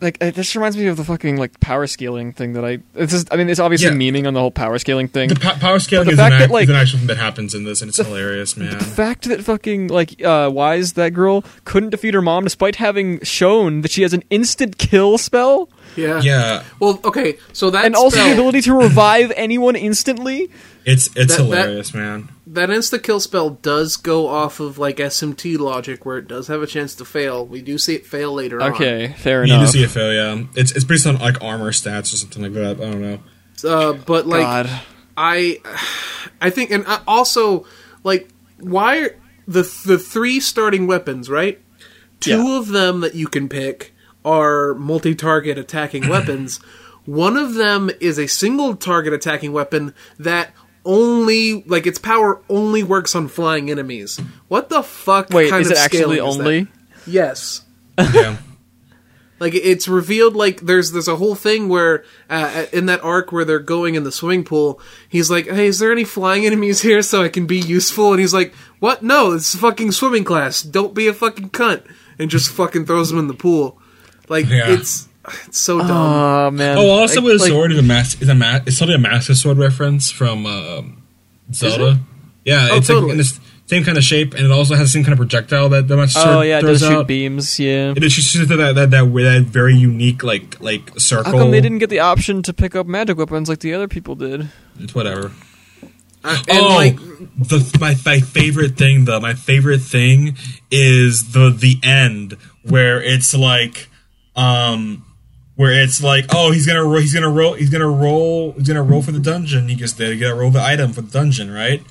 Like just reminds me of the fucking like power scaling thing that I. It's just, I mean, it's obviously Yeah. memeing on the whole power scaling thing. The po- power scaling the is, an fact act- that, like- is an actual thing that happens in this, and it's hilarious, man. The fact that fucking like uh, Wise that girl couldn't defeat her mom despite having shown that she has an instant kill spell yeah Yeah, Well, okay, so that and also the ability to revive anyone instantly. it's it's That- that- hilarious, man. that insta kill spell does go off of like SMT logic, where it does have a chance to fail. We do see it fail later on. Okay, fair enough. You do enough. see a fail, yeah. It's it's based on like armor stats or something like that. I don't know. uh, but like God, I, I think, and I- also like why are the the three starting weapons right? Two Yeah. of them that you can pick are multi-target attacking weapons. One of them is a single target attacking weapon that only like its power only works on flying enemies. What the fuck? Wait, kind is of it actually scaling is that? only? Yes. Yeah. Like it's revealed like there's there's a whole thing where uh, in that arc where they're going in the swimming pool, he's like, "Hey, is there any flying enemies here so I can be useful?" And he's like, "What? No, it's a fucking swimming class. Don't be a fucking cunt." And just fucking throws him in the pool. Like Yeah. it's it's so dumb. Oh man. Oh, also Like- with like- sword is a mas- is a ma- it's totally a Master Sword reference from um, Zelda. Yeah, Oh, it's totally. like in the same kind of shape, and it also has the same kind of projectile that the Master Sword Oh yeah, it throws does shoot out. beams. Yeah. It is just that that that, that, that very unique like like circle. How come they didn't get the option to pick up magic weapons like the other people did? It's whatever. Uh, and oh, like the my my favorite thing though, my favorite thing is the the end where it's like, um, where it's like, oh, he's gonna ro- he's gonna roll he's gonna roll he's gonna roll for the dungeon. He gets there, you gotta roll the item for the dungeon, right?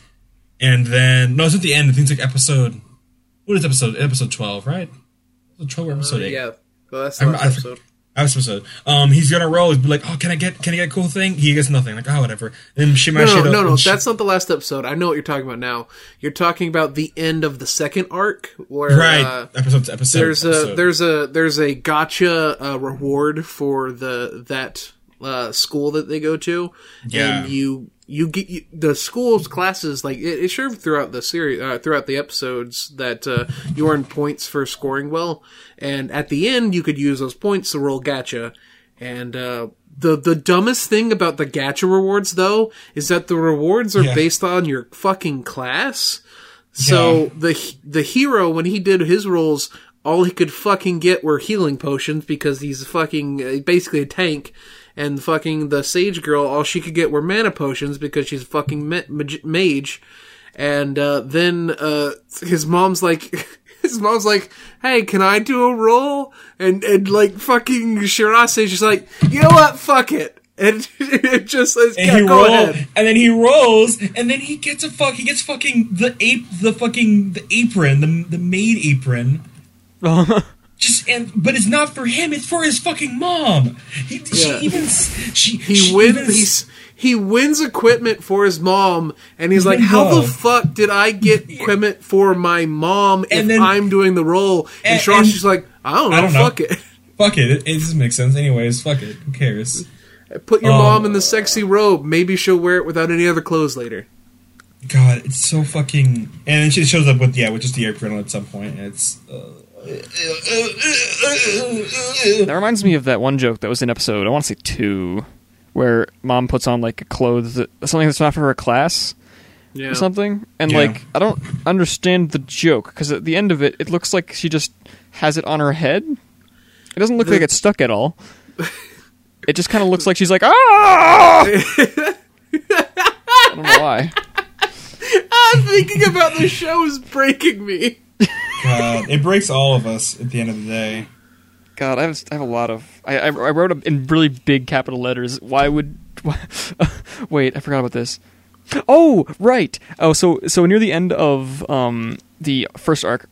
And then no, it's at the end. I think it's like episode. What is episode? Episode twelve, right? Episode twelve, episode eight. yeah, well, that's the last I- episode. episode. Um, he's gonna roll. He's be like, "Oh, can I get? Can I get a cool thing?" He gets nothing. Like, oh, whatever. And then she No, no, no, no, she- that's not the last episode. I know what you're talking about now. You're talking about the end of the second arc, where right. uh, episode to episode. there's a there's a there's a gacha uh, reward for the that uh, school that they go to, Yeah. and you you get you, the school's classes like it, it's sure throughout the series uh, throughout the episodes that uh, you earn points for scoring well, and at the end you could use those points to roll gacha, and uh, the the dumbest thing about the gacha rewards though is that the rewards are Yeah. based on your fucking class. So Yeah. the the hero when he did his rolls, all he could fucking get were healing potions because he's fucking uh, basically a tank. And fucking the sage girl, all she could get were mana potions because she's a fucking ma- mage. mage. And uh, then uh, his mom's like, his mom's like, "Hey, can I do a roll?" And and like fucking Shirase, just like, "You know what? Fuck it." And it just says, and "Yeah, he go roll, ahead." and then he rolls, and then he gets a fuck. He gets fucking the ape, the fucking the apron, the the maid apron. Just and but it's not for him. It's for his fucking mom. He, Yeah. She even she he she wins even he's he wins equipment for his mom and he's like how the fuck did i get equipment for my mom if And then- i'm doing the role and, And- and- like i don't know I don't know. fuck it fuck it. it. It doesn't make sense. Anyways, fuck it. Who cares? put your Um, mom in the sexy robe maybe she'll wear it without any other clothes later God, it's so fucking. And then she shows up with yeah, with just the apron at some point. And it's. Uh, That reminds me of that one joke that was in episode I want to say two, where mom puts on like a clothes that, something that's not for her class yeah or something, and Yeah. like I don't understand the joke because at the end of it, it looks like she just has it on her head. It doesn't look The- like it's stuck at all. It just kind of looks like she's like ah. I don't know why. i'm thinking about the show is breaking me God, it breaks all of us at the end of the day. God, I have, I have a lot of. I, I, wrote up in really big capital letters. Why would? Why, wait, I forgot about this. Oh, right. Oh, so so near the end of um the first arc,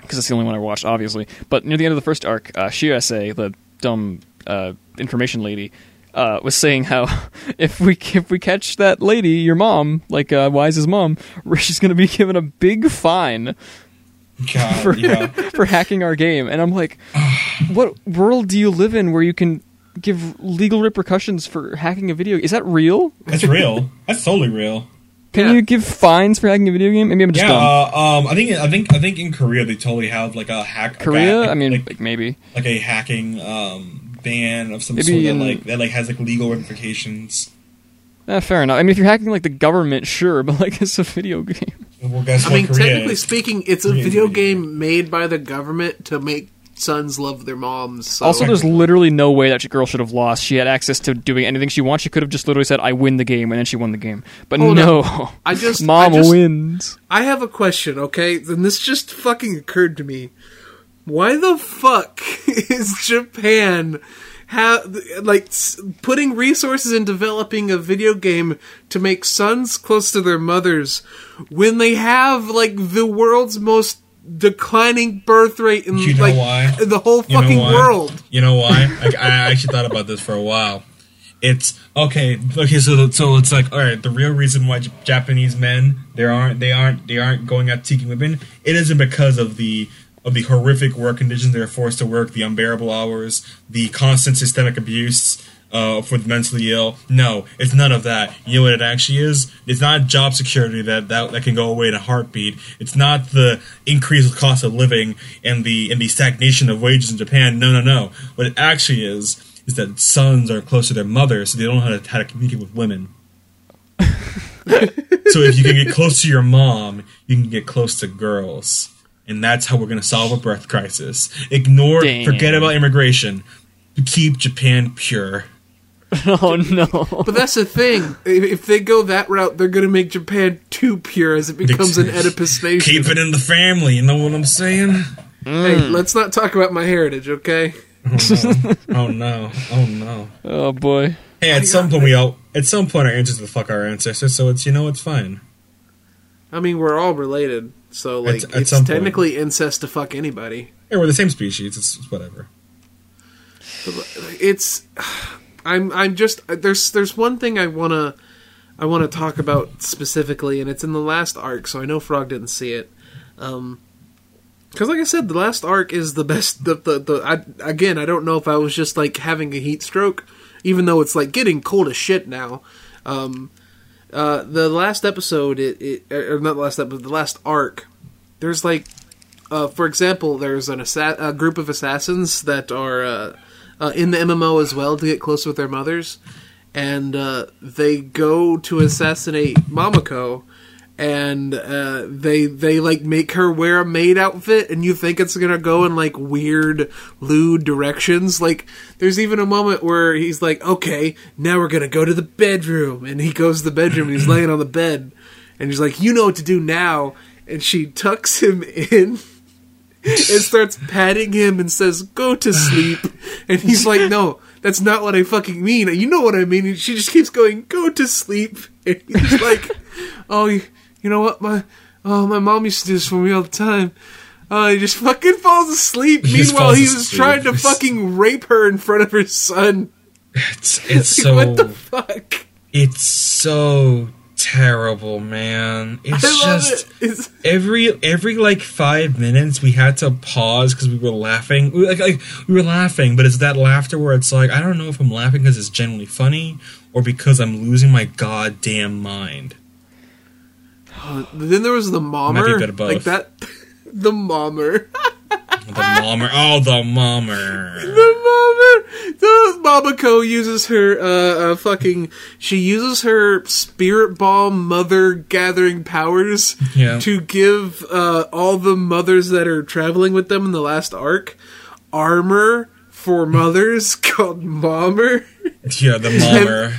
because it's the only one I watched, obviously. But near the end of the first arc, uh, Shirase, the dumb uh, information lady, uh, was saying how if we if we catch that lady, your mom, like uh, Wise's mom, she's gonna be given a big fine God, for yeah. for hacking our game, and I'm like, what world do you live in where you can give legal repercussions for hacking a video? Is that real? That's real. That's totally real. Can Yeah. you give fines for hacking a video game? Maybe I'm just Yeah, dumb. uh, um, I think I think I think in Korea they totally have like a hack. Korea? like, I mean, like, like, maybe. like a hacking um, ban of some Maybe sort that in- like that like has like legal ramifications. Eh, fair enough. I mean, if you're hacking like the government, sure, but like it's a video game. Well, guess i what? mean Korea technically is. speaking it's a Korea video video game made by the government to make sons love their moms so Also, there's literally no way that girl should have lost. She had access to doing anything she wants. She could have just literally said, "I win the game," and then she won the game. But Hold no, I just- mom I just- wins. I have a question, okay? then this just fucking occurred to me. Why the fuck is Japan have like putting resources in developing a video game to make sons close to their mothers when they have like the world's most declining birth rate in You know like why? the whole You know fucking why? world. You know why? I, I actually thought about this for a while. It's okay. Okay, so so it's like all right. The real reason why J- Japanese men they aren't they aren't they aren't going out seeking women. It isn't because of the of the horrific work conditions they're forced to work, the unbearable hours, the constant systemic abuse uh, for the mentally ill. No, it's none of that. You know what it actually is? It's not job security that, that that can go away in a heartbeat. It's not the increased cost of living and the and the stagnation of wages in Japan. No, no, no. What it actually is is that sons are close to their mothers, so they don't know how to how to communicate with women. so if you can get close to your mom, you can get close to girls. And that's how we're going to solve a birth crisis. Ignore, Damn. forget about immigration. Keep Japan pure. oh no. But that's the thing. If, if they go that route, they're going to make Japan too pure as it becomes an Oedipus nation. Keep it in the family. You know what I'm saying? Hey, let's not talk about my heritage, okay? Oh no! Oh no! Oh, oh boy. Hey, at some point we all, at some point our ancestors will fuck our ancestors, so it's you know it's fine. I mean, we're all related, so like At- at it's some point. technically incest to fuck anybody. Hey, we're the same species. It's, it's whatever. It's I'm I'm just there's there's one thing I wanna I wanna talk about specifically, and it's in the last arc, so I know Frog didn't see it. Um, because like I said, the last arc is the best. The the, the I, again, I don't know if I was just like having a heat stroke, even though it's like getting cold as shit now. Um, uh, the last episode, it, it or not the last episode, the last arc. There's like, uh, for example, there's an assa- a group of assassins that are uh, uh, in the MMO as well to get close with their mothers, and uh, they go to assassinate Mamako, and uh, they they like make her wear a maid outfit, and you think it's gonna go in like weird lewd directions. Like there's even a moment where he's like, "Okay, now we're gonna go to the bedroom," and he goes to the bedroom and he's laying on the bed, and he's like, "You know what to do now," and she tucks him in. and starts patting him and says, "Go to sleep." And he's like, "No, that's not what I fucking mean. You know what I mean." And she just keeps going, "Go to sleep." And he's like, "Oh, you, know what? My oh, my mom used to do this for me all the time." Uh, he just fucking falls asleep. He Meanwhile, he was asleep. trying to fucking rape her in front of her son. It's it's Like, so what the fuck? it's so terrible, man. It's just it. It's, every every like five minutes we had to pause because we were laughing. We, like, like we were laughing, but it's that laughter where it's like I don't know if I'm laughing because it's genuinely funny or because I'm losing my goddamn mind. Then there was the Might be a mommer, bit of both. like that. the mommer. The mommer, oh the mommer. The mommer. the Mamako uses her uh, uh, fucking. She uses her spirit bomb mother gathering powers Yeah. to give uh, all the mothers that are traveling with them in the last arc armor for mothers called Mommer, Yeah, the mommer.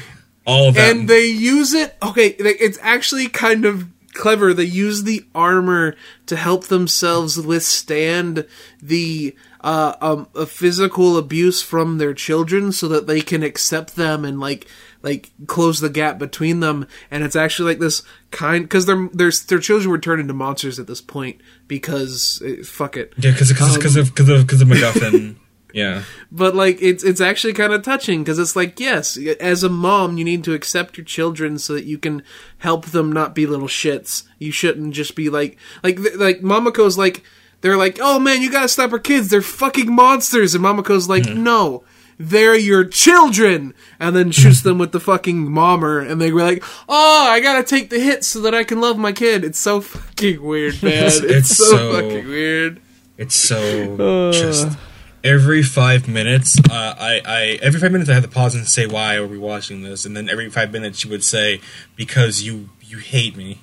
All of that. and they use it. Okay, like, it's actually kind of clever. They use the armor to help themselves withstand the uh, um, a physical abuse from their children, so that they can accept them and like like close the gap between them. And it's actually like this kind because their their their children were turned into monsters at this point because eh, fuck it. yeah, because because because of because of because of MacGuffin. yeah. but like it's it's actually kind of touching because it's like yes as a mom you need to accept your children so that you can help them not be little shits. You shouldn't just be like like like mamako's like they're like oh man you gotta stop our kids. They're fucking monsters. And mamako's like mm-hmm. no they're your children. And then shoots them with the fucking mommer and they were like oh i gotta take the hit so that i can love my kid. It's so fucking weird man. It's, It's so, so- fucking weird. It's so uh. just every five minutes. Uh, I, I every five minutes I have to pause and say why are we watching this, and then every five minutes she would say because you you hate me,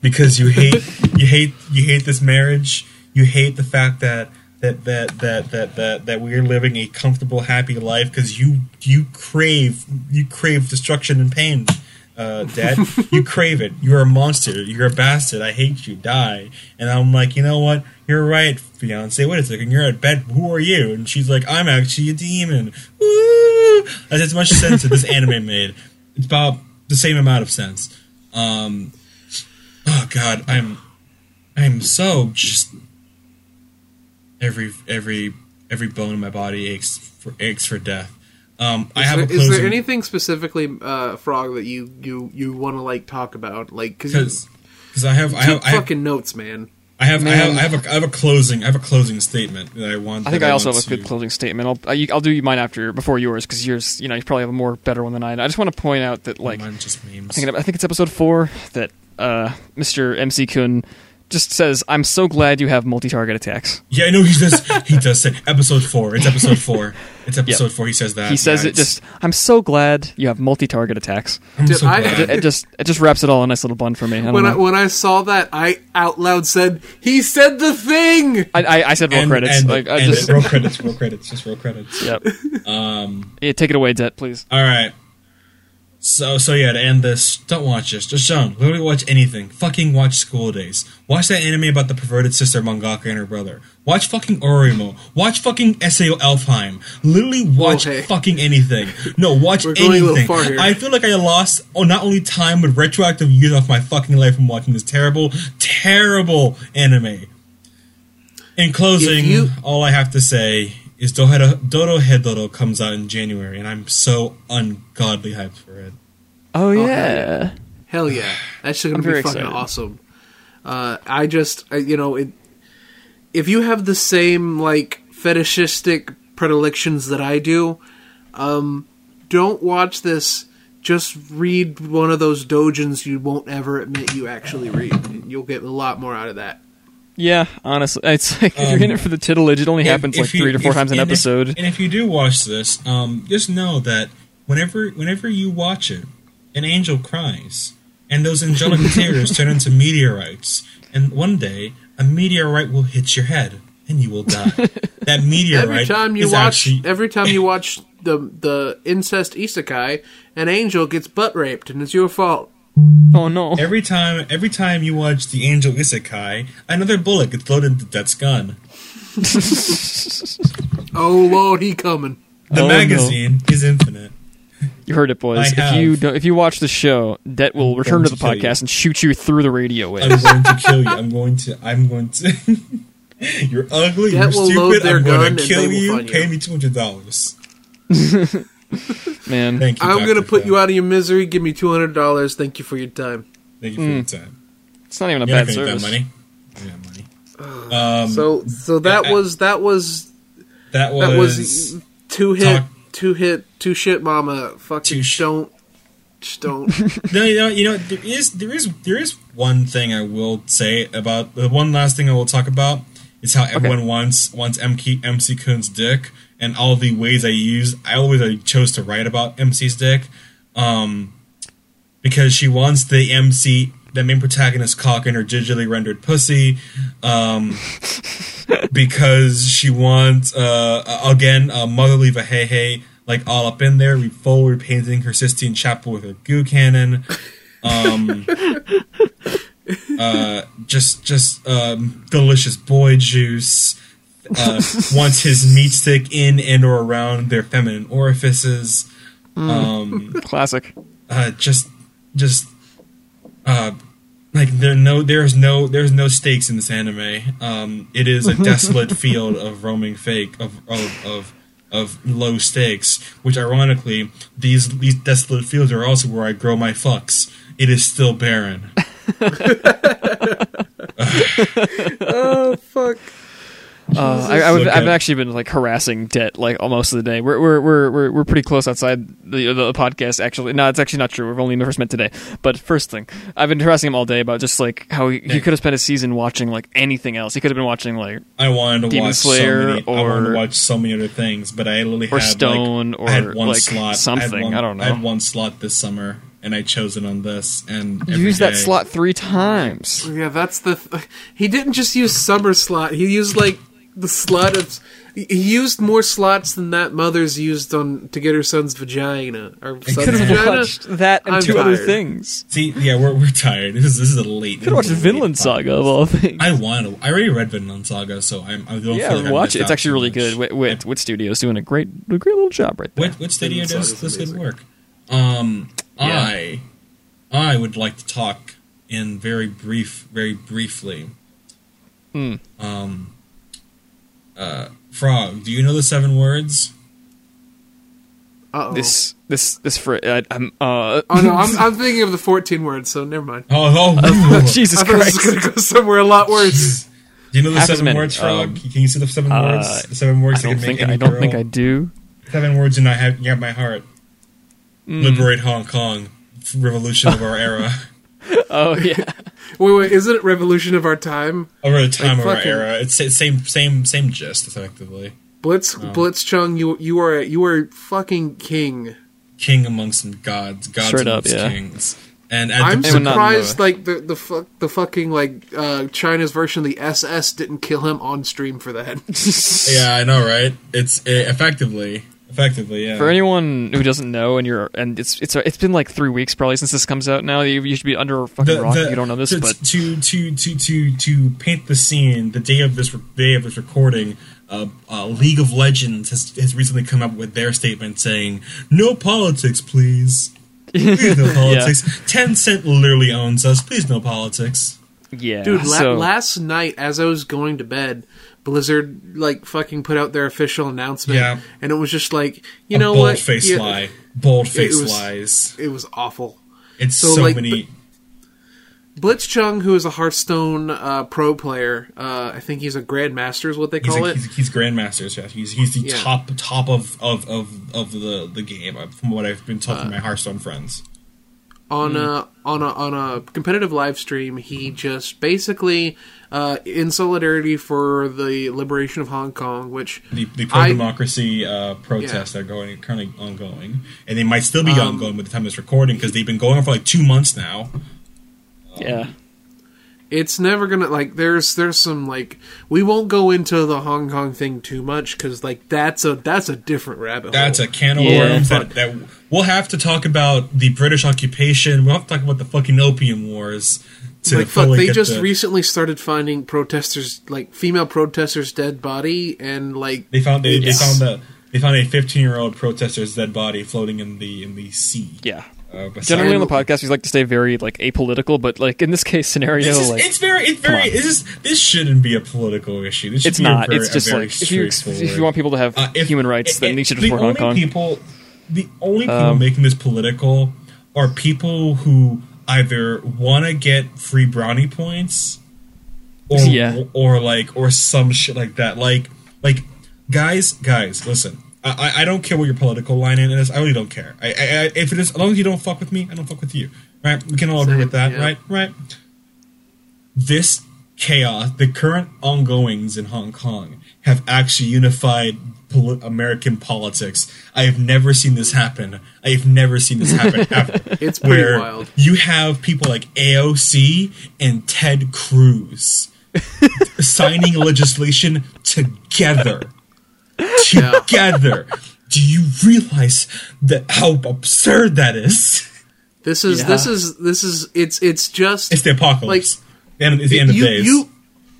because you hate you hate you hate this marriage. You hate the fact that that that that that that, that we're living a comfortable, happy life because you you crave you crave destruction and pain. Uh, Dad, you crave it. You're a monster. You're a bastard. I hate you. Die. And I'm like, you know what? You're right, fiance. Wait a second. You're at bed. Who are you? And she's like, I'm actually a demon. Woo! That's as much sense as this anime made. It's about the same amount of sense. Um, oh god, I'm I'm so just every every every bone in my body aches for aches for death. Um, I Is have there, a is there anything specifically, uh, Frog, that you you you want to like talk about? Like, because because I have I have took I have fucking notes, man. I have, I have I have a I have a closing I have a closing statement that I want. I think that I also have want a good to- closing statement. I'll I- you- I'll do mine after before yours because yours you know you probably have a more better one than I. I just want to point out that like Mine's just memes. I think I think it's episode four that uh, Mr. MC Kun just says, "I'm so glad you have multi-target attacks." Yeah, I know he does. He does say episode four. It's episode four. It's episode four. He says that. He says Yeah, it it's- just, "I'm so glad you have multi-target attacks." I'm Dude, so I- glad. It, it just it just wraps it all in a nice little bun for me. I don't When I when I saw that, I out loud said, "He said the thing." I, I, I said roll and, credits. And, like I and just roll credits. Roll credits. Just roll credits. yep. Um. Yeah, take it away, Det, please. All right. So so yeah. To end this, don't watch this. Just don't. Literally watch anything. Fucking watch School Days. Watch that anime about the perverted sister mangaka and her brother. Watch fucking Oreimo. Watch fucking Sao Elfheim. Literally watch hey. fucking anything. No, watch We're going a little anything. far here. I feel like I lost oh not only time but retroactive years off my fucking life from watching this terrible, terrible anime. In closing, you- all I have to say is Dodo Dodo Hedoro comes out in January, and I'm so ungodly hyped for it. Oh hell yeah. Hell yeah, that shit I'm gonna be fucking excited. awesome. Uh, I just, I, you know, it, if you have the same like fetishistic predilections that I do, um, don't watch this. Just read one of those dojins you won't ever admit you actually read. You'll get a lot more out of that. Yeah, honestly, it's like if you're in it for the titillage, it only happens If- like you- three to four if- times an and if- episode. and if you do watch this, um, just know that whenever whenever you watch it, an angel cries, and those angelic tears turn into meteorites, and one day a meteorite will hit your head, and you will die. That meteorite Every time you is watch, actually every time you watch the the incest isekai, an angel gets butt raped, and it's your fault. Oh no. Every time, every time you watch the Angel Isekai, another bullet gets loaded into Death's gun. Oh lord, he coming. The Oh, no. magazine is infinite. You heard it, boys. I If have. you don't, if you watch the show, Det will return to the to kill you. podcast and shoot you through the radio I'm going to kill you. I'm going to. I'm going to. you're ugly. That you're stupid. I'm going to kill you. find you. Pay me two hundred dollars. Man, Thank you. I'm Dr. gonna put Phil. you out of your misery. Give me two hundred dollars. Thank you for your time. Thank you for your time. it's not even a You're not bad gonna get that money. You got money. Um, So, so that yeah, was that was that was, that was two hit, talk- two hit, two shit, mama. Fucking Two sh- don't, just don't. No, you know, you know, there is, there is, there is one thing I will say about the one last thing I will talk about is how everyone wants wants MC, MC Kun's dick and all the ways I use. I always I chose to write about MC's dick, um, because she wants the MC, the main protagonist, cock in her digitally rendered pussy, um, because she wants uh again uh, motherly hey like all up in there, re- forward painting her Sistine Chapel with her goo cannon. Um, uh, just just um, delicious boy juice. Uh, wants his meat stick in and or around their feminine orifices. Um, Classic. uh, just just uh, like there no there's no there's no stakes in this anime. Um, it is a desolate field of roaming fake of of of of low stakes. Which ironically, these these desolate fields are also where I grow my fucks. It is still barren. oh fuck! Uh, I, I, Look have I've actually been like harassing Det like almost of the day. We're we're we're we're, we're pretty close outside the, the podcast. Actually, no, it's actually not true. We've only first met today. But first thing, I've been harassing him all day about just like how he, he could have spent a season watching like anything else. He could have been watching like I wanted to Demon watch Slayer so many. I wanted or- to watch so many other things, but I literally or had Stone like, I had one like, slot. I, something. had one, I don't know. I had one slot this summer, and I chose it on this. And you used that slot three times. Yeah, that's the. Th- he didn't just use summer slot. He used like the slot of he used more slots than that mother's used on to get her son's vagina or son's Could have vagina. watched that and I'm two other things. See, yeah, we're, we're tired. This is this is a late. Could have watched this is Vinland Saga podcast. of all things. I want to. I already read Vinland Saga, so I'm. I don't feel like yeah, I watch it. It's actually really much. good. Wit, Wit, Wit Studio's doing a great, a great little job right there. What what studio Vinland does this good work? Um, Yeah. I I would like to talk in very brief, very briefly. Hmm. Um, uh, Frog, do you know the seven words? Uh-oh. This, this, this for I, I'm. Uh, Oh no, I'm, I'm thinking of the 14 words, so never mind. Oh, oh, Jesus I thought this Christ! was gonna go somewhere a lot worse. do you know the Half seven words, Frog? Um, Can you see the seven uh, words? The seven words I don't can think. any I don't girl. think I do. Seven words, and I have you have my heart. Mm. Liberate Hong Kong. Revolution of our era. Oh yeah. Wait, wait, isn't it Revolution of Our Time? Over the time Like of our era. It's the same, same, same gist, effectively. Blitz, Blitzchung, you you are you are fucking king. king amongst some gods, gods Straight up, amongst yeah. kings. And at I'm the, surprised, know. like the the fuck the fucking like uh, China's version of the SS didn't kill him on stream for that. yeah, I know, right? It's uh, effectively, effectively, yeah. For anyone who doesn't know, and you're, and it's it's it's been like three weeks probably since this comes out. Now you, you should be under a fucking rock if you don't know this, to, but to to to to to paint the scene, the day of this day of this recording, uh, uh, League of Legends has has recently come up with their statement saying, "No politics, please." Please no politics. Tencent literally owns us. Please no politics. Yeah, Dude, la- so, last night as I was going to bed, Blizzard like fucking put out their official announcement, Yeah. and it was just like, you A know bold what? face Yeah, lie. Bold face was- lies. It was awful. It's so, so, like, many. Blitzchung, who is a Hearthstone uh, pro player, uh, I think he's a grandmaster, is what they He's, call a, it. he's, he's grandmasters. Yeah, he's he's the Yeah. top top of of of, of the the game uh, from what I've been told from my Hearthstone friends. On Hmm. a on a on a competitive live stream, he just basically, uh, in solidarity for the liberation of Hong Kong, which The the pro democracy uh, protests are going currently ongoing, and they might still be ongoing by the time of this recording because they've been going on for like two months now. yeah, it's never gonna like. There's there's some like we won't go into the Hong Kong thing too much because like that's a that's a different rabbit. Hole. That's hole. a can of Yeah. worms that, that we'll have to talk about the British occupation. We'll have to talk about the fucking opium wars. To like fuck. They just the- recently started finding protesters like female protesters dead body and like they found they, they found the they found a 15 year old protester's dead body floating in the in the sea. yeah. Uh, Generally on the podcast, we like to stay very like apolitical, but like in this case scenario, It's, just, like it's very, it's very. This is this shouldn't be a political issue. This it's be not. very- it's just like if you if you want people to have Uh, if- human rights, it- then it- they should support Hong Kong. People, the only people Um, making this political are people who either want to get free brownie points, or Yeah. or like or some shit like that. Like like guys, guys, listen. I, I- don't care what your political line in is. I really don't care. I, I, if it is, as long as you don't fuck with me, I don't fuck with you. Right? We can all agree Same, with that, yeah. right? Right. This chaos, the current ongoings in Hong Kong, have actually unified poli- American politics. I have never seen this happen. I have never seen this happen ever. It's pretty where wild. you have people like AOC and Ted Cruz signing legislation together. Together. Do you realize that how absurd that is? this is Yeah. this is this is it's it's just It's the apocalypse. The end- it's the end of you, days. you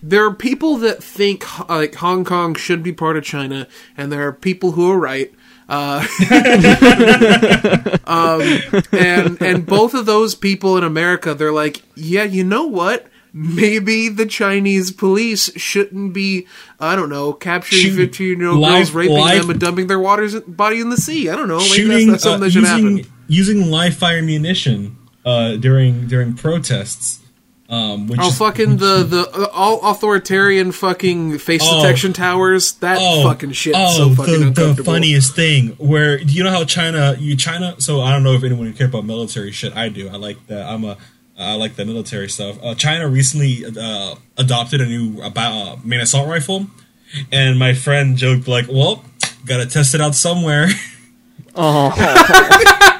there are people that think uh, like Hong Kong should be part of China, and there are people who are right. Uh, um, and and both of those people in America, they're like, yeah, you know what? Maybe the Chinese police shouldn't be, I don't know, capturing fifteen-year-old girls, raping live- them, and dumping their waters body in the sea. I don't know. Maybe shooting that's not something uh, that should using, happen. using live fire munition uh, during during protests. Um, which Oh, fucking the the uh, all authoritarian fucking face Oh. detection towers. That Oh, fucking shit. Oh, so fucking the, the funniest thing where you know how China, you China. So I don't know if anyone who care about military shit. I do. I like that. I'm a. I like the military stuff. Uh, China recently uh, adopted a new about uh, main assault rifle, and my friend joked like, "Well, gotta test it out somewhere." Oh,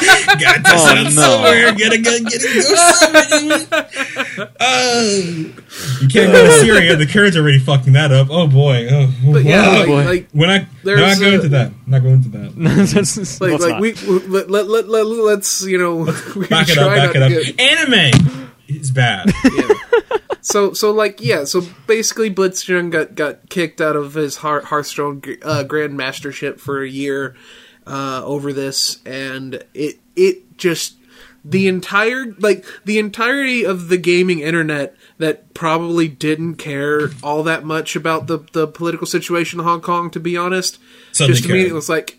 Gotta test Oh, it out no. somewhere. Gotta go, gotta go somewhere. Oh, you can't go to Syria. The Kurds are already fucking that up. Oh boy. Oh, But yeah, whoa. like, boy. like We're not, we're not There's, going uh, into that. Not going to that. That's- like, like we, we let, let, let, let, let's you know we Back it up. Back it up. get- Anime is bad. so so like yeah so basically Blitzchung got got kicked out of his Heart, Hearthstone uh, Grand Mastership for a year uh, over this and it it just the entire like the entirety of the gaming internet that probably didn't care all that much about the the political situation in Hong Kong to be honest Suddenly just immediately cared. was like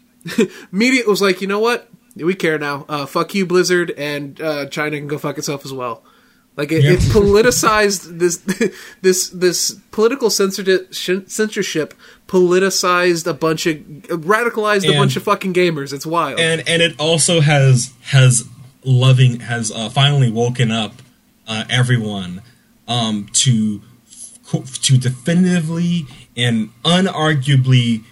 immediately was like you know what? We care now. Uh, fuck you Blizzard and uh, China can go fuck itself as well like it, Yeah. it politicized this this this political censorship censorship politicized a bunch of radicalized a bunch of fucking gamers. It's wild. and and it also has has loving has uh, finally woken up uh, everyone um, to to definitively and unarguably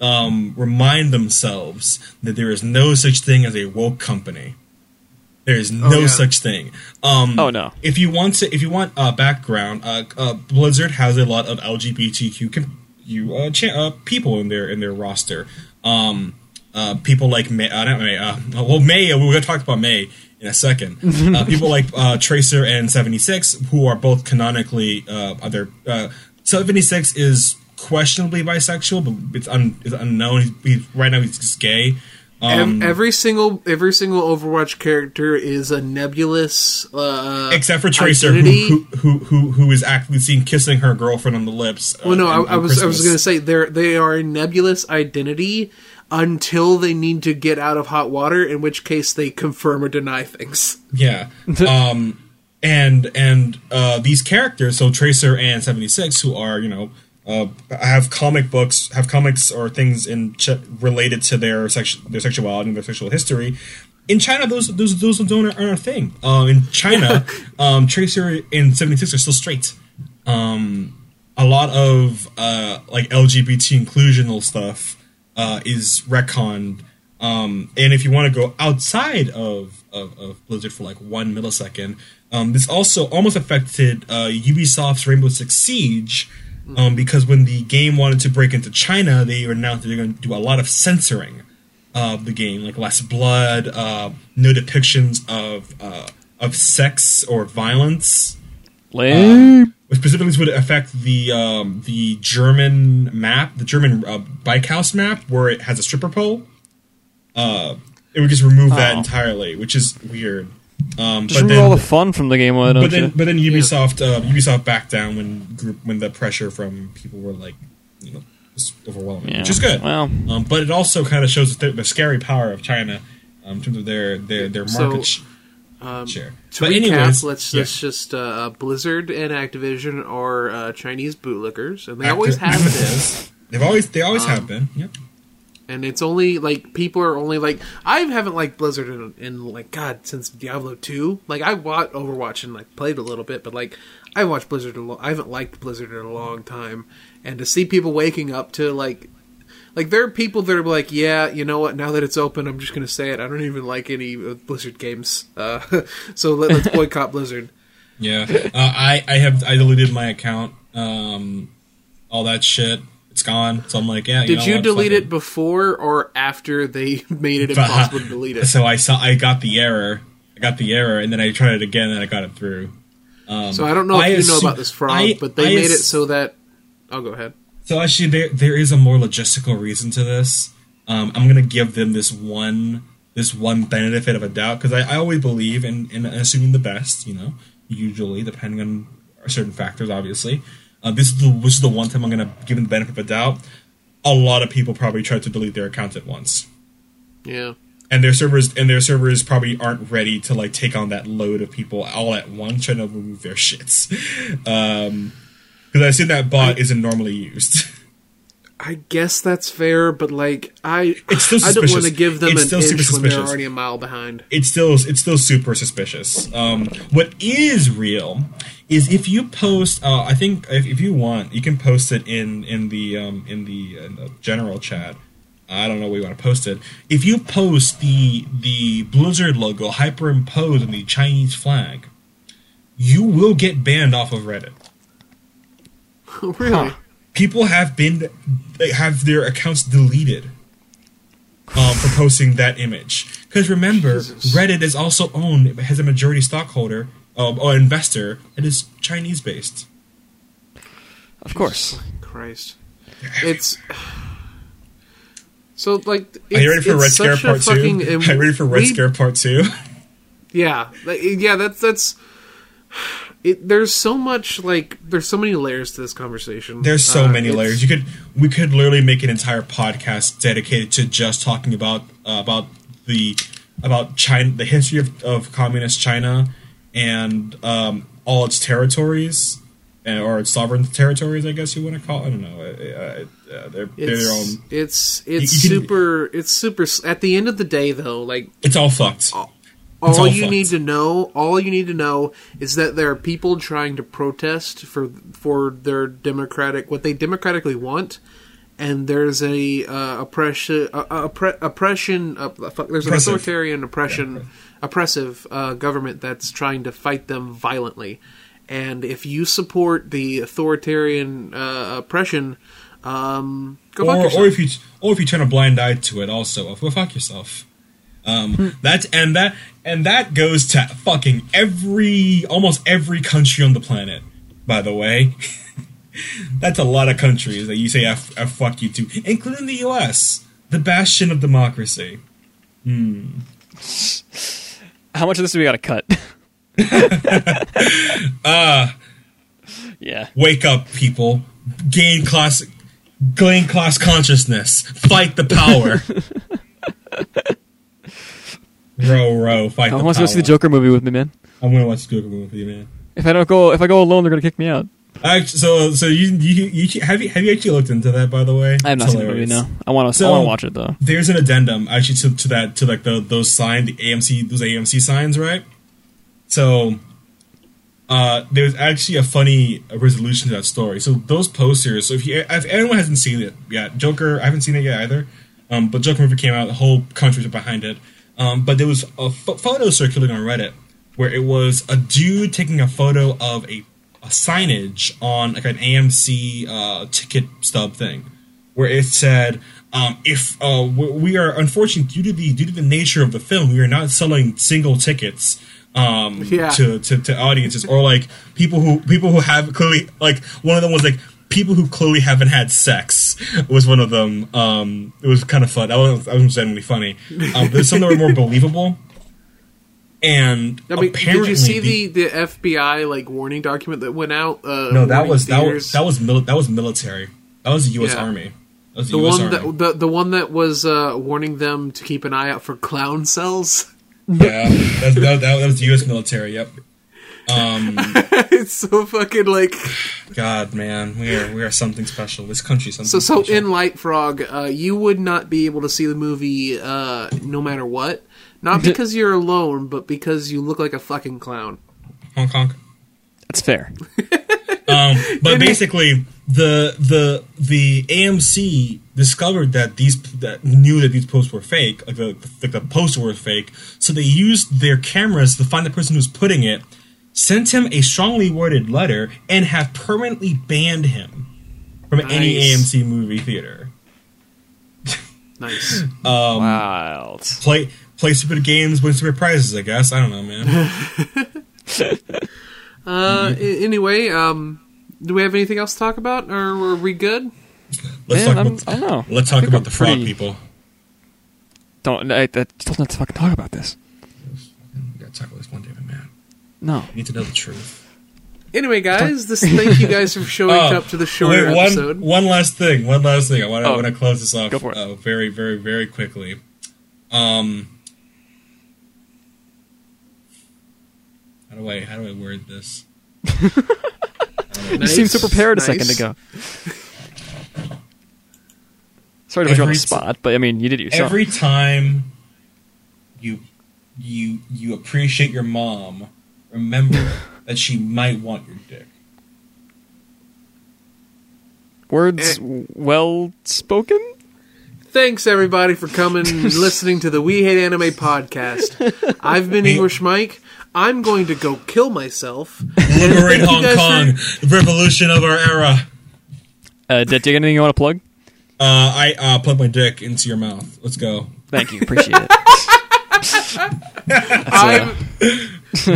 um, remind themselves that there is no such thing as a woke company. There is no Oh, yeah. such thing. Um, Oh, no. If you want to, if you want uh, background, uh, uh, Blizzard has a lot of LGBTQ com- you, uh, cha- uh, people in their in their roster. Um, uh, people like Mei, uh, not Mei, uh, well Mei. We're gonna talk about Mei in a second. uh, people like uh, Tracer and Seventy Six, who are both canonically uh, other. Uh, Seventy Six is questionably bisexual, but it's, un- it's unknown. He's, he's right now he's just gay. Um, every single every single Overwatch character is a nebulous. Uh, except for Tracer, who, who who who is actively seen kissing her girlfriend on the lips. uh, well, no, on- I, I was I was going to say they they are a nebulous identity until they need to get out of hot water, in which case they confirm or deny things. Yeah. um, and and uh, these characters, so Tracer and Seventy Six, who are you know uh, have comic books, have comics or things in ch- related to their sex- their sexuality and their sexual history. In China, those those those don't aren't a thing. Uh, in China, um, Tracer and Seventy Six are still straight. Um, a lot of uh, like LGBT inclusional stuff uh, is retconned. Um, and if you want to go outside of, of, of Blizzard for like one millisecond, um, this also almost affected uh, Ubisoft's Rainbow Six Siege um, because when the game wanted to break into China, they announced that they're going to do a lot of censoring of the game, like less blood, uh, no depictions of uh, of sex or violence Lame. which specifically would affect the um, the German map, the German uh, bike house map, where it has a stripper pole. Uh, it would just remove that Oh. entirely, which is weird. Um, Just but remove then, all the fun from the game, why don't but then, you? but then Ubisoft, uh, Ubisoft backed down when group when the pressure from people were like, you know, was overwhelming, Yeah. which is good. Well. um, but it also kind of shows the, the scary power of China um, in terms of their their their So, market sh- Um, share. To But recap, anyways, let's yeah. let's just uh, Blizzard and Activision are uh, Chinese bootlickers, and they Acti- always have been. They've always they always Um, have been. Yep. And it's only like people are only like I haven't liked Blizzard in, in like God since Diablo two. Like I watched Overwatch and like played a little bit, but like I watched Blizzard. Lo- I haven't liked Blizzard in a long time, and to see people waking up to like. Like there are people that are like, yeah, you know what? Now that it's open, I'm just gonna say it. I don't even like any Blizzard games, uh, so let, let's boycott Blizzard. Yeah, uh, I I have I deleted my account. Um, all that shit, it's gone. So I'm like, yeah. Did know you delete it before or after they made it But, impossible to delete it? So I saw I got the error. I got the error, and then I tried it again, and I got it through. So I don't know if I you know about this fraud, I- but they I made it so that. I'll go ahead. So actually, there there is a more logistical reason to this. Um, I'm gonna give them this one this one benefit of a doubt because I, I always believe in, in assuming the best. You know, usually depending on certain factors, obviously. Uh, this is the this is the one time I'm gonna give them the benefit of a doubt. A lot of people probably tried to delete their account at once, Yeah. and their servers and their servers probably aren't ready to like take on that load of people all at once trying to remove their shits. Um, because I assume that bot isn't normally used. I guess that's fair, but like I, It's still I don't want to give them It's an still super inch when they're already a mile behind. it's still it's still super suspicious. Um, what is real is if you post. Uh, I think if, if you want, you can post it in in the um, in the, in the general chat. I don't know where you want to post it. If you post the the Blizzard logo hyperimposed on the Chinese flag, you will get banned off of Reddit. really? Huh. People have been they have their accounts deleted um, for posting that image. Because remember, Jesus. Reddit is also owned has a majority stockholder um, or investor that is Chinese based. Of course. Christ. It's so like. Are you ready for Red Scare Part Two? fucking- Are you ready for Red we- Scare Part Two? Yeah, like, yeah. That's that's. It, there's so much like there's so many layers to this conversation. There's so Uh, many layers. You could we could literally make an entire podcast dedicated to just talking about uh, about the about China, the history of, of communist China, and um, all its territories, and, or its sovereign territories. I guess you want to call. it. I don't know. Uh, uh, they're they're their It's own. it's it's you can- super it's super. At the end of the day, though, like It's all fucked. all, all you fucked. need to know, all you need to know is that there are people trying to protest for for their democratic what they democratically want, and there's a uh, oppression uh, uh, oppre- oppression uh, fuck, there's an authoritarian oppression oppressive uh, government that's trying to fight them violently, and if you support the authoritarian uh, oppression, um, go fuck or, yourself. or if you or if you turn a blind eye to it, also, well, fuck yourself. Um, that's and that and that goes to fucking every almost every country on the planet. By the way, that's a lot of countries that you say F, F fuck you to, including the U.S., the bastion of democracy. How much of this do we got to cut? Uh, yeah. wake up, people! Gain class, gain class consciousness. Fight the power. row, row, fight I want to go see the Joker movie with me, man. I'm gonna watch the Joker movie with you, man. If I don't go, if I go alone, they're gonna kick me out. Actually, so so you, you you have you have you actually looked into that by the way? I have not It's seen the movie. No, I want to. So- I want to watch it though. There's an addendum actually to, to that to like the those sign the AMC those AMC signs right. So, uh, there's actually a funny resolution to that story. So those posters. So if you if anyone hasn't seen it yet, Joker I haven't seen it yet either. Um, but Joker movie came out, the whole country country's behind it. Um, but there was a photo circulating on Reddit where it was a dude taking a photo of a, a signage on like an AMC uh, ticket stub thing, where it said, um, "If uh, we are unfortunate due to the due to the nature of the film, we are not selling single tickets." Um, Yeah. to, to, to audiences or like people who people who have clearly like one of them was like people who clearly haven't had sex was one of them. Um, it was kind of fun. That was that was genuinely funny. Um, there's some that were more believable. And I mean, apparently, did you see the, the FBI like warning document that went out? Uh, no? That was that was that was mili- that was military. That was the U.S. Yeah. Army. That was the, the U.S. one Army. that the, the one that was uh, warning them to keep an eye out for clown cells. yeah, that, that, that was the U.S. military. Yep. Um, it's so fucking like God, man, we are we are something special. This country's something so. So special. in Light Frog, uh, you would not be able to see the movie uh, no matter what. Not because you're alone, but because you look like a fucking clown. Hong Kong. That's fair. Um, but Maybe- basically, the the the AMC discovered that these that knew that these posts were fake, like the like the posts were fake. So they used their cameras to find the person who's putting it, sent him a strongly worded letter, and have permanently banned him from any AMC movie theater. Nice. Um, Wild. Play play stupid games, win stupid prizes. I guess I don't know, man. Uh, a- anyway, um, do we have anything else to talk about, or are we good? Let's Man, talk I'm- about I don't know. let's talk about I'm the frog pretty- people. Don't. I, I don't have to fucking talk about this. We gotta talk about this one day, man. No. You need to know the truth. Anyway, guys, this thank you guys for showing Oh, up to the shorter wait, one, episode. One last thing. One last thing. I want to Oh. close this off Go for it. Uh, very, very, very quickly. Um, how do I how do I word this? You Nice, seemed so prepared a second ago. Sorry to put you on the t- spot, but I mean, you did yourself. Every time you you you appreciate your mom, remember that she might want your dick. Words Eh. well spoken. thanks everybody for coming and listening to the We Hate Anime podcast. I've been English Mike. I'm going to go kill myself. Liberate you Hong guys Kong, the revolution of our era. Uh, do you have anything you want to plug? Uh, I uh, plug my dick into your mouth. Let's go. Thank you. Appreciate it. I'm,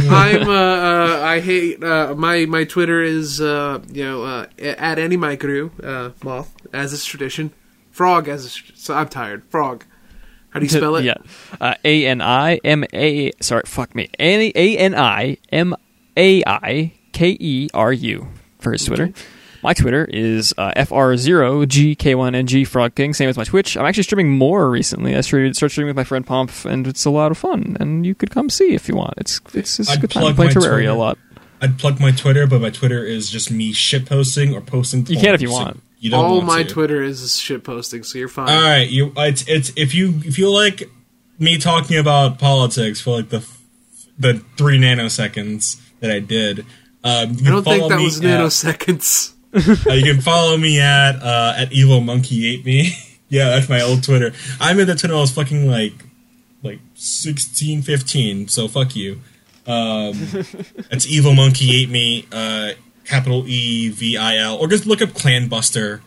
I'm, uh, uh, I hate, uh, my, my Twitter is, uh, you know, uh, at any micro, uh, moth, as is tradition. Frog, as is, so I'm tired. Frog. How do you spell it? yeah. Uh, A N I M A. Sorry, fuck me. A N I M A I K E R U for his Twitter. My Twitter is uh, FR0GK1NG Frog King, same as my Twitch. I'm actually streaming more recently. I started, started streaming with my friend Pomp, and it's a lot of fun. And you could come see if you want. It's it's, it's a I'd good time to plug play my Terraria Twitter. a lot. I'd plug my Twitter, but my Twitter is just me shit posting or posting. You can if you porn, so want. You don't All want my to. Twitter is shit posting, so you're fine. All right, you. It's it's if you if you like me talking about politics for like the the three nanoseconds that I did. Um, you I don't think that was at- nanoseconds. uh, you can follow me at uh, at evil monkey ate me. yeah, that's my old Twitter. I made that Twitter. when I was fucking like like 16, 15, So fuck you. Um, it's evil monkey ate me. Uh, capital E V I L, or just look up Clan Buster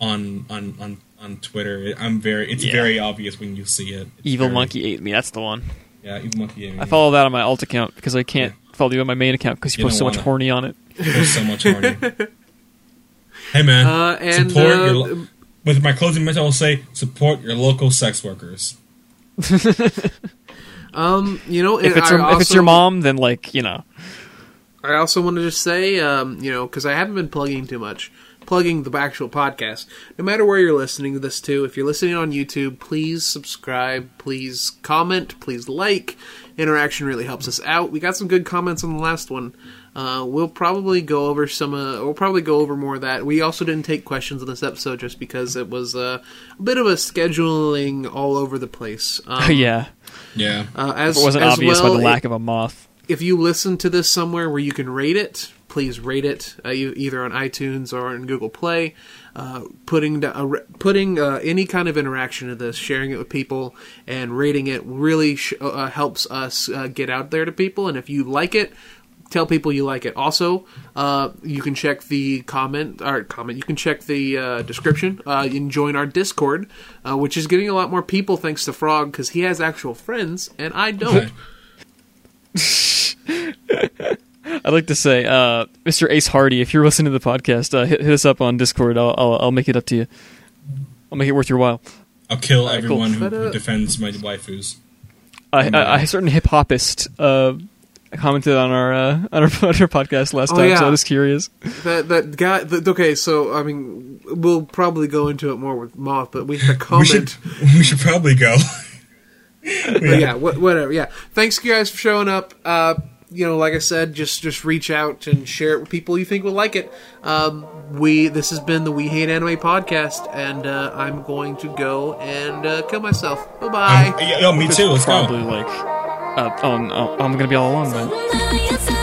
on on on on Twitter. I'm very. It's Yeah. very obvious when you see it. It's Evil very- Monkey ate me. That's the one. Yeah, evil monkey ate me. I follow that on my alt account because I can't follow you on my main account because you, You post so don't much horny on it. There's so much horny. hey man, Uh, and, support uh, your. Lo- with my closing message, I'll say support your local sex workers. Um, you know, If it's I your, if it's your mom, then like you know, I also want to just say, um, you know, because I haven't been plugging too much, plugging the actual podcast. No matter where you're listening to this to, if you're listening on YouTube, please subscribe, please comment, please like. Interaction really helps us out. We got some good comments on the last one. Uh, we'll probably go over some. Uh, we'll probably go over more of that. We also didn't take questions in this episode just because it was uh, a bit of a scheduling all over the place. Um, yeah, Yeah. uh, as it wasn't as obvious well, by the it- lack of a moth. If you listen to this somewhere where you can rate it, please rate it uh, either on iTunes or in Google Play. Uh, putting uh, putting uh, any kind of interaction to this, sharing it with people, and rating it really sh- uh, helps us get out there to people. And if you like it, tell people you like it. Also, uh, you can check the comment or comment. You can check the uh, description. Uh, you can join our Discord, which is getting a lot more people thanks to Frog because he has actual friends and I don't. I'd like to say, uh, Mr. Ace Hardy, if you're listening to the podcast, uh, hit, hit us up on Discord. I'll, I'll I'll make it up to you. I'll make it worth your while. I'll kill Alright, cool. everyone who, uh, who defends my waifus. I, Mm. I, a certain hip hopist uh, commented on our uh, on our, on our podcast last Oh, time, yeah. so I was curious. That that guy. The, okay, so I mean, we'll probably go into it more with Moth, but we had a comment. We should we should probably go. But yeah, wh- whatever. Yeah, thanks guys for showing up. Uh, you know, like I said, just just reach out and share it with people you think will like it. Um, we this has been the We Hate Anime podcast, and uh, I'm going to go and uh, kill myself. Bye bye. Um, yeah, me too. Let's probably go. like, uh, oh, no, I'm gonna be all alone then.